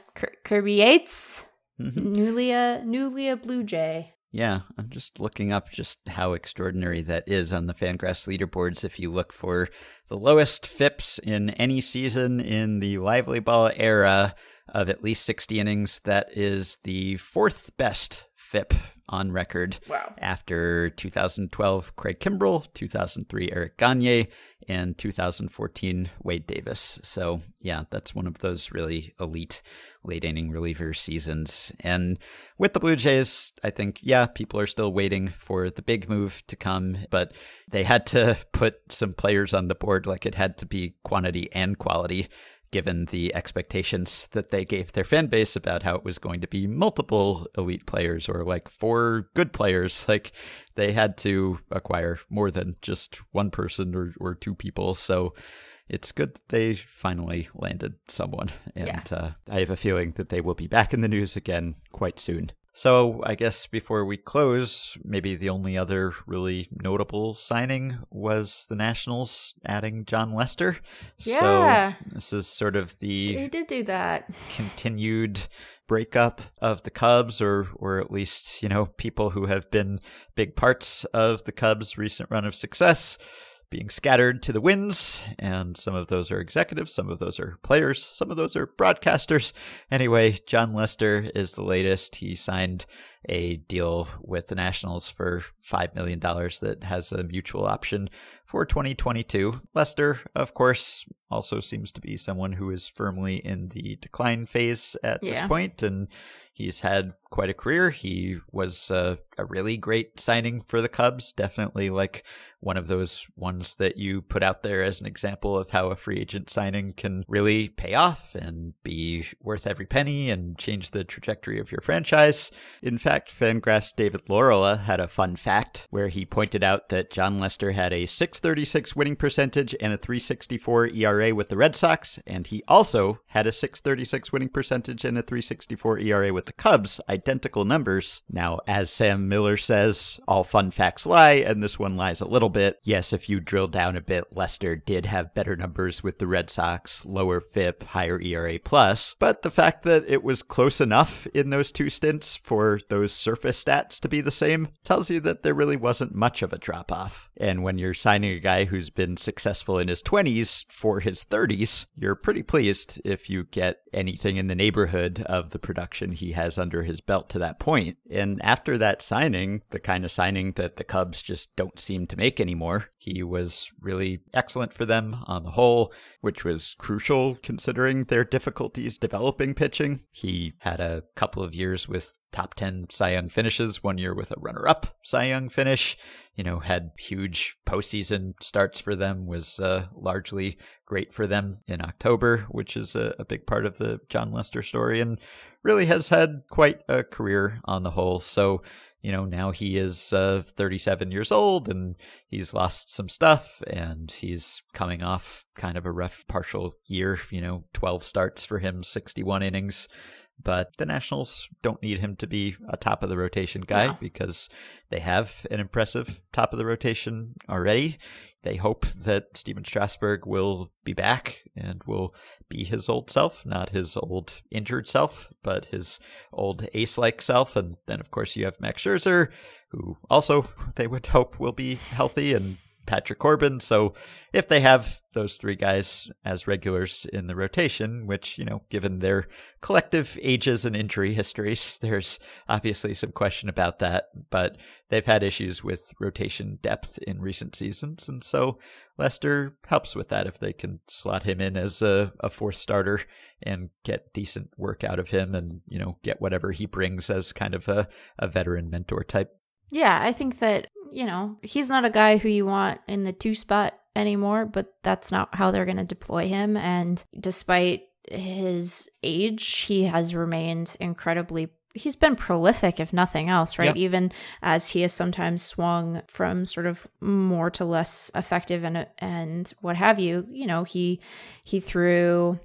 Kirby Yates, mm-hmm. newly a, newly a Blue Jay. Yeah, I'm just looking up just how extraordinary that is on the Fangraphs leaderboards. If you look for the lowest FIPS in any season in the lively ball era of at least 60 innings, that is the fourth best FIP on record. Wow. After 2012, Craig Kimbrel, 2003, Eric Gagne, and 2014, Wade Davis. So, yeah, that's one of those really elite late inning reliever seasons. And with the Blue Jays, I think, yeah, people are still waiting for the big move to come, but they had to put some players on the board. Like it had to be quantity and quality given the expectations that they gave their fan base about how it was going to be multiple elite players or like four good players. Like they had to acquire more than just one person or, or two people. So it's good that they finally landed someone. And yeah. uh, I have a feeling that they will be back in the news again quite soon. So I guess before we close, maybe the only other really notable signing was the Nationals adding Jon Lester. Yeah. So this is sort of the They did do that. continued breakup of the Cubs or or at least, you know, people who have been big parts of the Cubs recent run of success being scattered to the winds, and some of those are executives, some of those are players, some of those are broadcasters. Anyway, Jon Lester is the latest. He signed a deal with the Nationals for $5 million that has a mutual option for 2022. Lester, of course, also seems to be someone who is firmly in the decline phase at yeah. this point, and he's had quite a career. He was uh, a really great signing for the Cubs, definitely like one of those ones that you put out there as an example of how a free agent signing can really pay off and be worth every penny and change the trajectory of your franchise. In fact, Fangraphs David Laurila had a fun fact where he pointed out that Jon Lester had a 636 winning percentage and a 364 ERA with the Red Sox, and he also had a 636 winning percentage and a 364 ERA with the Cubs, identical numbers. Now, as Sam Miller says, all fun facts lie, and this one lies a little bit. Yes, if you drill down a bit, Lester did have better numbers with the Red Sox, lower FIP, higher ERA plus. But the fact that it was close enough in those two stints for those surface stats to be the same tells you that there really wasn't much of a drop off. And when you're signing a guy who's been successful in his 20s for his 30s, you're pretty pleased if you get anything in the neighborhood of the production he has under his belt to that point. And after that signing, the kind of signing that the Cubs just don't seem to make anymore, he was really excellent for them on the whole, which was crucial considering their difficulties developing pitching. He had a couple of years with top 10 Cy Young finishes, one year with a runner up Cy Young finish. You know, had huge postseason starts for them, was uh, largely great for them in October, which is a, a big part of the Jon Lester story, and really has had quite a career on the whole. So, you know, now he is uh, 37 years old and he's lost some stuff and he's coming off kind of a rough partial year, you know, 12 starts for him, 61 innings. But the Nationals don't need him to be a top of the rotation guy No. because they have an impressive top of the rotation already. They hope that Stephen Strasburg will be back and will be his old self, not his old injured self, but his old ace like self. And then, of course, you have Max Scherzer, who also they would hope will be healthy, and Patrick Corbin. So if they have those three guys as regulars in the rotation, which, you know, given their collective ages and injury histories, there's obviously some question about that. But they've had issues with rotation depth in recent seasons. And so Lester helps with that if they can slot him in as a, a fourth starter and get decent work out of him and, you know, get whatever he brings as kind of a, a veteran mentor type. Yeah, I think that, you know, he's not a guy who you want in the two spot anymore, but that's not how they're going to deploy him. And despite his age, he has remained incredibly. He's been prolific, if nothing else, right? Yeah. Even as he has sometimes swung from sort of more to less effective and and what have you. You know, he he threw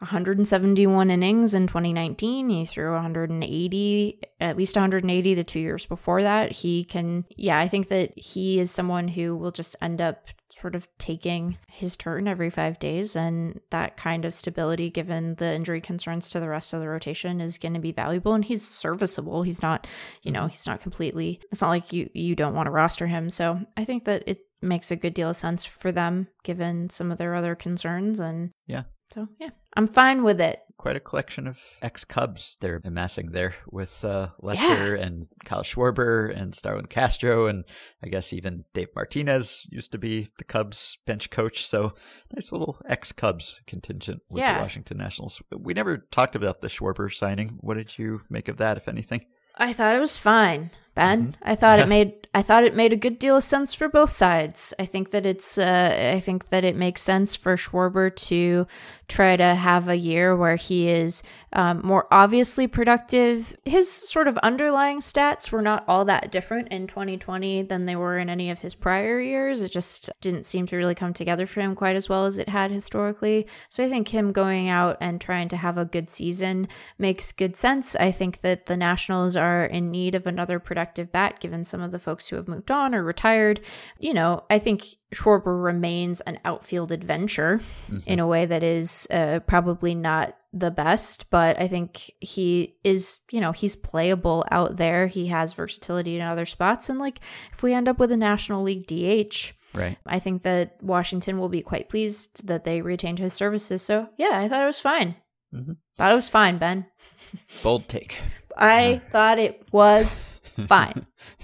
171 innings in 2019. He threw 180, at least 180 the two years before that. He can, yeah, I think that he is someone who will just end up sort of taking his turn every five days. And that kind of stability, given the injury concerns to the rest of the rotation, is going to be valuable. And he's serviceable. He's not, you know, mm-hmm. he's not completely, it's not like you, you don't want to roster him. So I think that it makes a good deal of sense for them given some of their other concerns. And Yeah. so, yeah, I'm fine with it. quite a collection of ex Cubs they're amassing there with uh, Lester and Kyle Schwarber and Starlin Castro and I guess even Dave Martinez used to be the Cubs bench coach. So nice little ex Cubs contingent with Yeah. the Washington Nationals. We never talked about the Schwarber signing. What did you make of that, if anything? I thought it was fine, Ben. I thought it made I thought it made a good deal of sense for both sides. I think that it's uh, I think that it makes sense for Schwarber to try to have a year where he is um, more obviously productive. His sort of underlying stats were not all that different in 2020 than they were in any of his prior years. It just didn't seem to really come together for him quite as well as it had historically. So I think him going out and trying to have a good season makes good sense. I think that the Nationals are in need of another productive bat given some of the folks who have moved on or retired. You know, I think Schwarber remains an outfield adventure in a way that is uh, probably not the best, but I think he is, you know, he's playable out there. He has versatility in other spots. And like, if we end up with a National League DH, Right. I think that Washington will be quite pleased that they retained his services. So, yeah, I thought it was fine. Mhm. Thought it was fine, Ben. Bold take. I thought it was fine.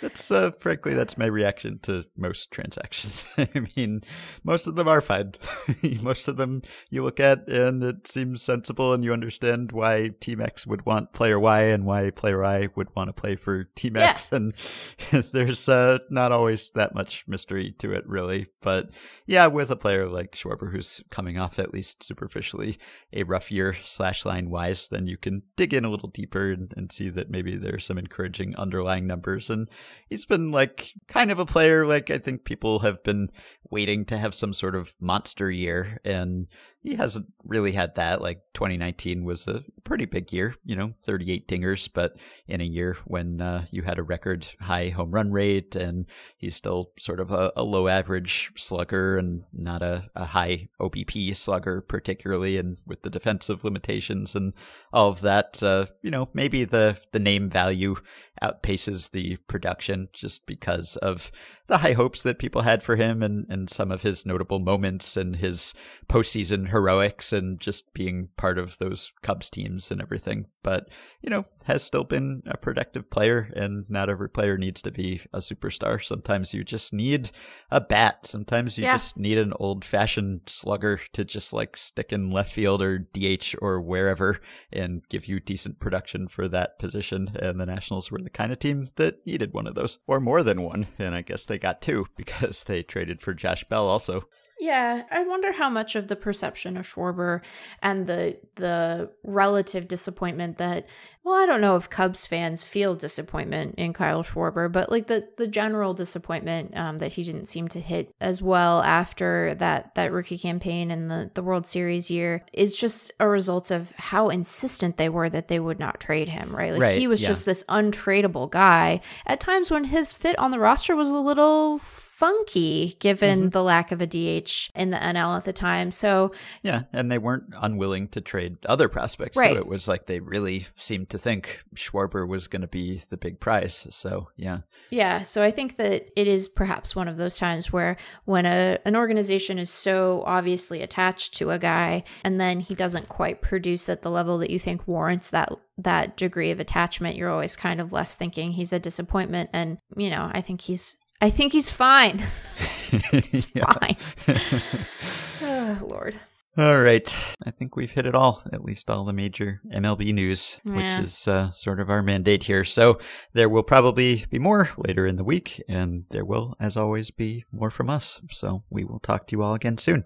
That's uh, frankly, that's my reaction to most transactions. I mean, most of them are fine. most of them you look at and it seems sensible, and you understand why Team X would want player Y and why player I would want to play for Team Yeah. X. And there's uh, not always that much mystery to it, really. But yeah, with a player like Schwarber, who's coming off at least superficially a rough year slash line wise, then you can dig in a little deeper and, and see that maybe there's some encouraging underlying numbers. And he's been like kind of a player like I think people have been waiting to have some sort of monster year and he hasn't really had that like 2019 was a pretty big year you know 38 dingers but in a year when uh, you had a record high home run rate and he's still sort of a, a low average slugger and not a, a high OBP slugger particularly and with the defensive limitations and all of that uh, you know maybe the the name value outpaces the production just because of the high hopes that people had for him and, and some of his notable moments and his postseason heroics and just being part of those Cubs teams and everything. But, you know, has still been a productive player and not every player needs to be a superstar. Sometimes you just need a bat. Sometimes you Yeah. just need an old fashioned slugger to just like stick in left field or DH or wherever and give you decent production for that position. And the Nationals were the kind of team that needed one of those or more than one. And I guess they got two because they traded for Josh Bell also. Yeah, I wonder how much of the perception of Schwarber and the the relative disappointment that well, I don't know if Cubs fans feel disappointment in Kyle Schwarber, but like the the general disappointment um, that he didn't seem to hit as well after that that rookie campaign and the the World Series year is just a result of how insistent they were that they would not trade him. Right, like Right, he was yeah. just this untradeable guy. At times when his fit on the roster was a little funky given Mm-hmm. the lack of a DH in the NL at the time. So, Yeah, and they weren't unwilling to trade other prospects. Right. So it was like they really seemed to think Schwarber was going to be the big prize. So yeah, yeah, so I think that it is perhaps one of those times where when a an organization is so obviously attached to a guy and then he doesn't quite produce at the level that you think warrants that that degree of attachment, you're always kind of left thinking he's a disappointment and, you know, I think he's I think he's fine. It's fine. oh, Lord. All right. I think we've hit it all, at least all the major MLB news, Yeah. which is uh, sort of our mandate here. So there will probably be more later in the week, and there will, as always, be more from us. So we will talk to you all again soon.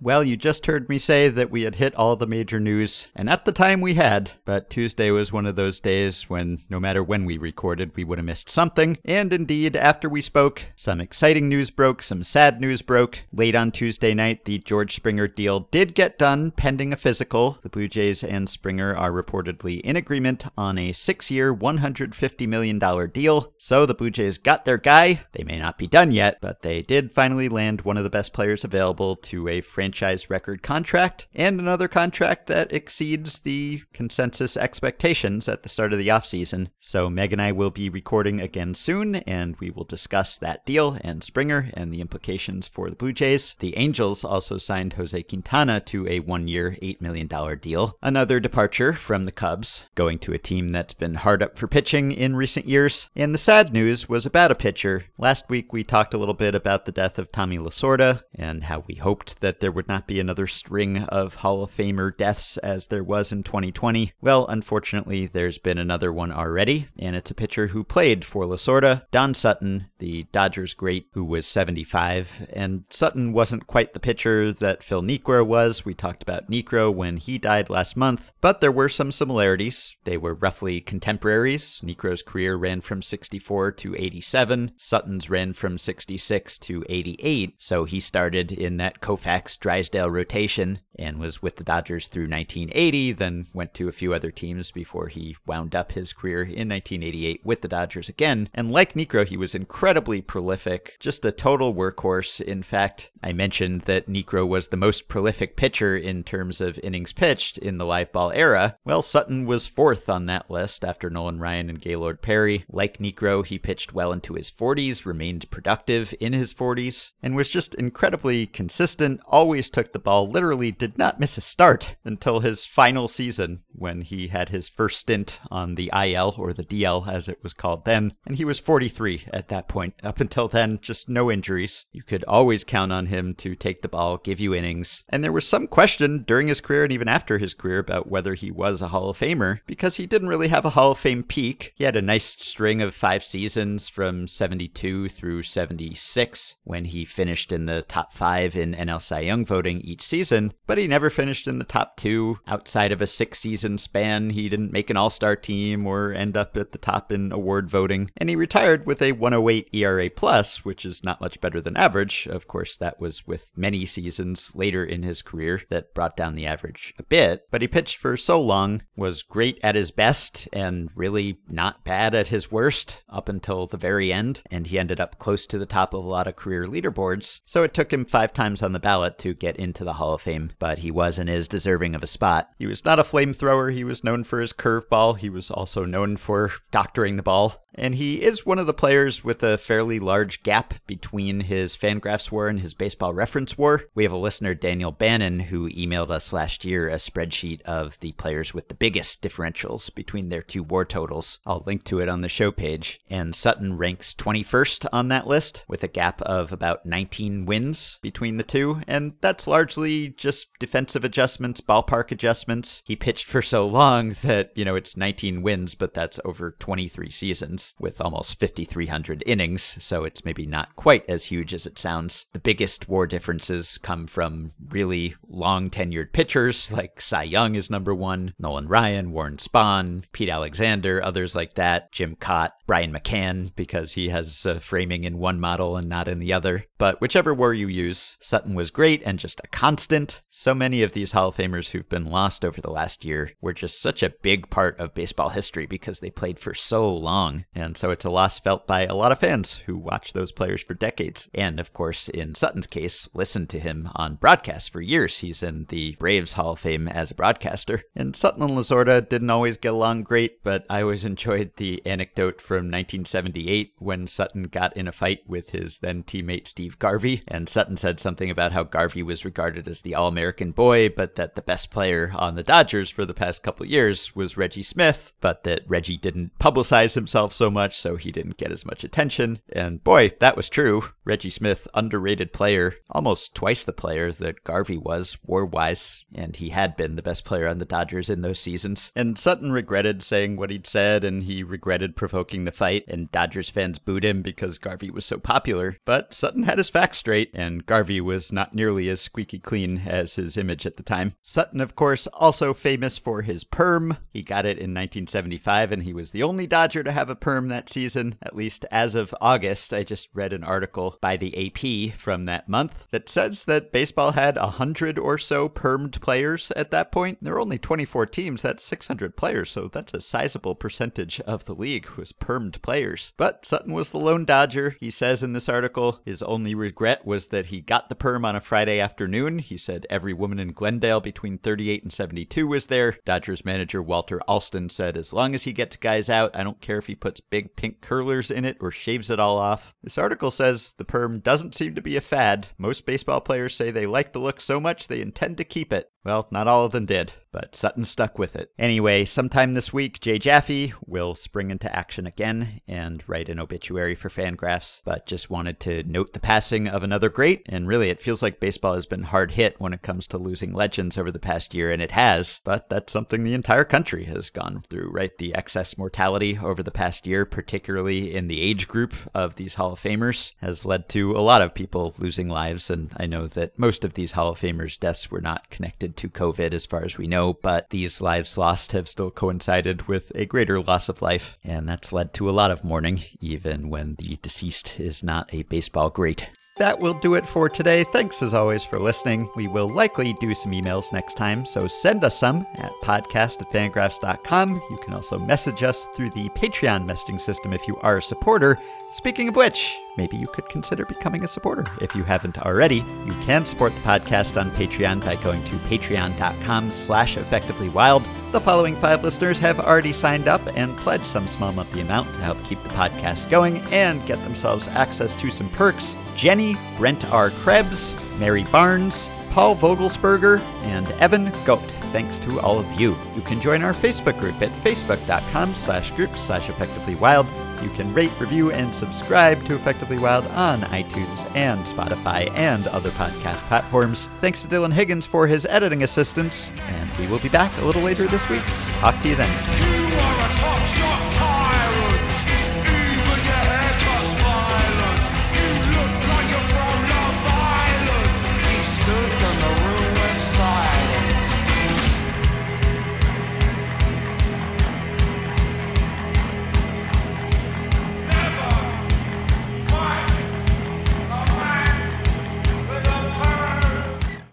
Well, you just heard me say that we had hit all the major news, and at the time we had, but Tuesday was one of those days when no matter when we recorded, we would have missed something. And indeed, after we spoke, some exciting news broke, some sad news broke. Late on Tuesday night, the George Springer deal did get done pending a physical. The Blue Jays and Springer are reportedly in agreement on a six year, $150 million deal. So the Blue Jays got their guy. They may not be done yet, but they did finally land one of the best players available to a franchise record contract and another contract that exceeds the consensus expectations at the start of the offseason. So Meg and I will be recording again soon, and we will discuss that deal and Springer and the implications for the Blue Jays. The Angels also signed Jose Quintana to a one year, $8 million deal. Another departure from the Cubs, going to a team that's been hard up for pitching in recent years. And the sad news was about a pitcher. Last week we talked a little bit about the death of Tommy Lasorda and how we hoped that there would not be another string of Hall of Famer deaths as there was in 2020. Well, unfortunately, there's been another one already, and it's a pitcher who played for Lasorda, Don Sutton, the Dodgers great who was 75. And Sutton wasn't quite the pitcher that Phil Niekro was. We talked about Niekro when he died last month, but there were some similarities. They were roughly contemporaries. Niekro's career ran from 64 to 87, Sutton's ran from 66 to 88, so he started in that Koufax Drysdale rotation and was with the Dodgers through 1980, then went to a few other teams before he wound up his career in 1988 with the Dodgers again. And like Niekro, he was incredibly prolific, just a total workhorse. In fact, I mentioned that Niekro was the most prolific pitcher in terms of innings pitched in the live ball era. Well, Sutton was fourth on that list after Nolan Ryan and Gaylord Perry. Like Niekro, he pitched well into his 40s, remained productive in his 40s, and was just incredibly consistent, always took the ball, literally did not miss a start until his final season when he had his first stint on the IL, or the DL as it was called then, and he was 43 at that point. Up until then, just no injuries. You could always count on him to take the ball, give you innings, and there was some question during his career and even after his career about whether he was a Hall of Famer because he didn't really have a Hall of Fame peak. He had a nice string of five seasons from 72 through 76 when he finished in the top five in NL Cy Young voting each season, but he never finished in the top two outside of a six season span. He didn't make an all star team or end up at the top in award voting, and he retired with a 108 ERA plus, which is not much better than average. Of course, that was with many seasons later in his career that brought down the average a bit, but he pitched for so long, was great at his best, and really not bad at his worst up until the very end, and he ended up close to the top of a lot of career leaderboards. So it took him five times on the ballot to get into the Hall of Fame. but he was and is deserving of a spot. He was not a flamethrower. He was known for his curveball. He was also known for doctoring the ball. And he is one of the players with a fairly large gap between his Fangraphs war and his baseball reference war. We have a listener, Daniel Bannon, who emailed us last year a spreadsheet of the players with the biggest differentials between their two war totals. I'll link to it on the show page. And Sutton ranks 21st on that list with a gap of about 19 wins between the two. And that's largely just defensive adjustments, ballpark adjustments. He pitched for so long that, you know, it's 19 wins, but that's over 23 seasons with almost 5,300 innings, so it's maybe not quite as huge as it sounds. The biggest war differences come from really long tenured pitchers, like Cy Young is number one, Nolan Ryan, Warren Spahn, Pete Alexander, others like that, Jim Kaat, Brian McCann, because he has uh, framing in one model and not in the other. But whichever war you use, Sutton was great and just a constant. So many of these Hall of Famers who've been lost over the last year were just such a big part of baseball history because they played for so long. And so it's a loss felt by a lot of fans who watched those players for decades. And of course, in Sutton's case, listened to him on broadcast for years. He's in the Braves Hall of Fame as a broadcaster. And Sutton and Lasorda didn't always get along great, but I always enjoyed the anecdote from 1978 when Sutton got in a fight with his then teammate Steve Garvey. And Sutton said something about how Garvey was regarded as the All American boy, but that the best player on the Dodgers for the past couple years was Reggie Smith, but that Reggie didn't publicize himself so much, so he didn't get as much attention. And boy, that was true. Reggie Smith, underrated player, almost twice the player that Garvey was war wise, and he had been the best player on the Dodgers in those seasons. And Sutton regretted saying what he'd said, and he regretted provoking the fight, and Dodgers fans booed him because Garvey was so popular. But Sutton had his facts straight, and Garvey was not nearly as squeaky clean as his image at the time. Sutton, of course, also famous for his perm. He got it in 1975, and he was the only Dodger to have a perm that season, at least as of August. I just read an article by the AP from that month that says that baseball had 100 or so permed players at that point. There were only 24 teams, that's 600 players, so that's a sizable percentage of the league was permed players. But Sutton was the lone Dodger. He says in this article his only regret was that he got the perm on a Friday afternoon. He said every woman in Glendale between 38 and 72 was there. Dodgers manager Walter Alston said, as long as he gets guys out, I don't care if he puts big pink curlers in it or shaves it all off. This article says the perm doesn't seem to be a fad. Most baseball players say they like the look so much they intend to keep it. Well, not all of them did, but Sutton stuck with it. Anyway, sometime this week, Jay Jaffe will spring into action again and write an obituary for Fangraphs, but just wanted to note the passing of another great. And really, it feels like baseball has been hard hit when it comes to losing legends over the past year, and it has, but that's something the entire country has gone through, right? The excess mortality over the past year, particularly in the age group of these Hall of Famers, has led to a lot of people losing lives. And I know that most of these Hall of Famers' deaths were not connected to COVID as far as we know, but these lives lost have still coincided with a greater loss of life, and that's led to a lot of mourning, even when the deceased is not a baseball great. That will do it for today. Thanks as always for listening. We will likely do some emails next time, so send us some at podcast at fangraphs.com. You can also message us through the Patreon messaging system if you are a supporter. Speaking of which, maybe you could consider becoming a supporter if you haven't already. You can support the podcast on Patreon by going to patreon.com slash effectivelywild. The following five listeners have already signed up and pledged some small monthly amount to help keep the podcast going and get themselves access to some perks. Jenny, Brent R. Krebs, Mary Barnes, Paul Vogelsberger, and Evan Goat. Thanks to all of you. You can join our Facebook group at facebook.com slash group slash effectivelywild. You can rate, review, and subscribe to Effectively Wild on iTunes and Spotify and other podcast platforms. Thanks to Dylan Higgins for his editing assistance, and we will be back a little later this week. Talk to you then.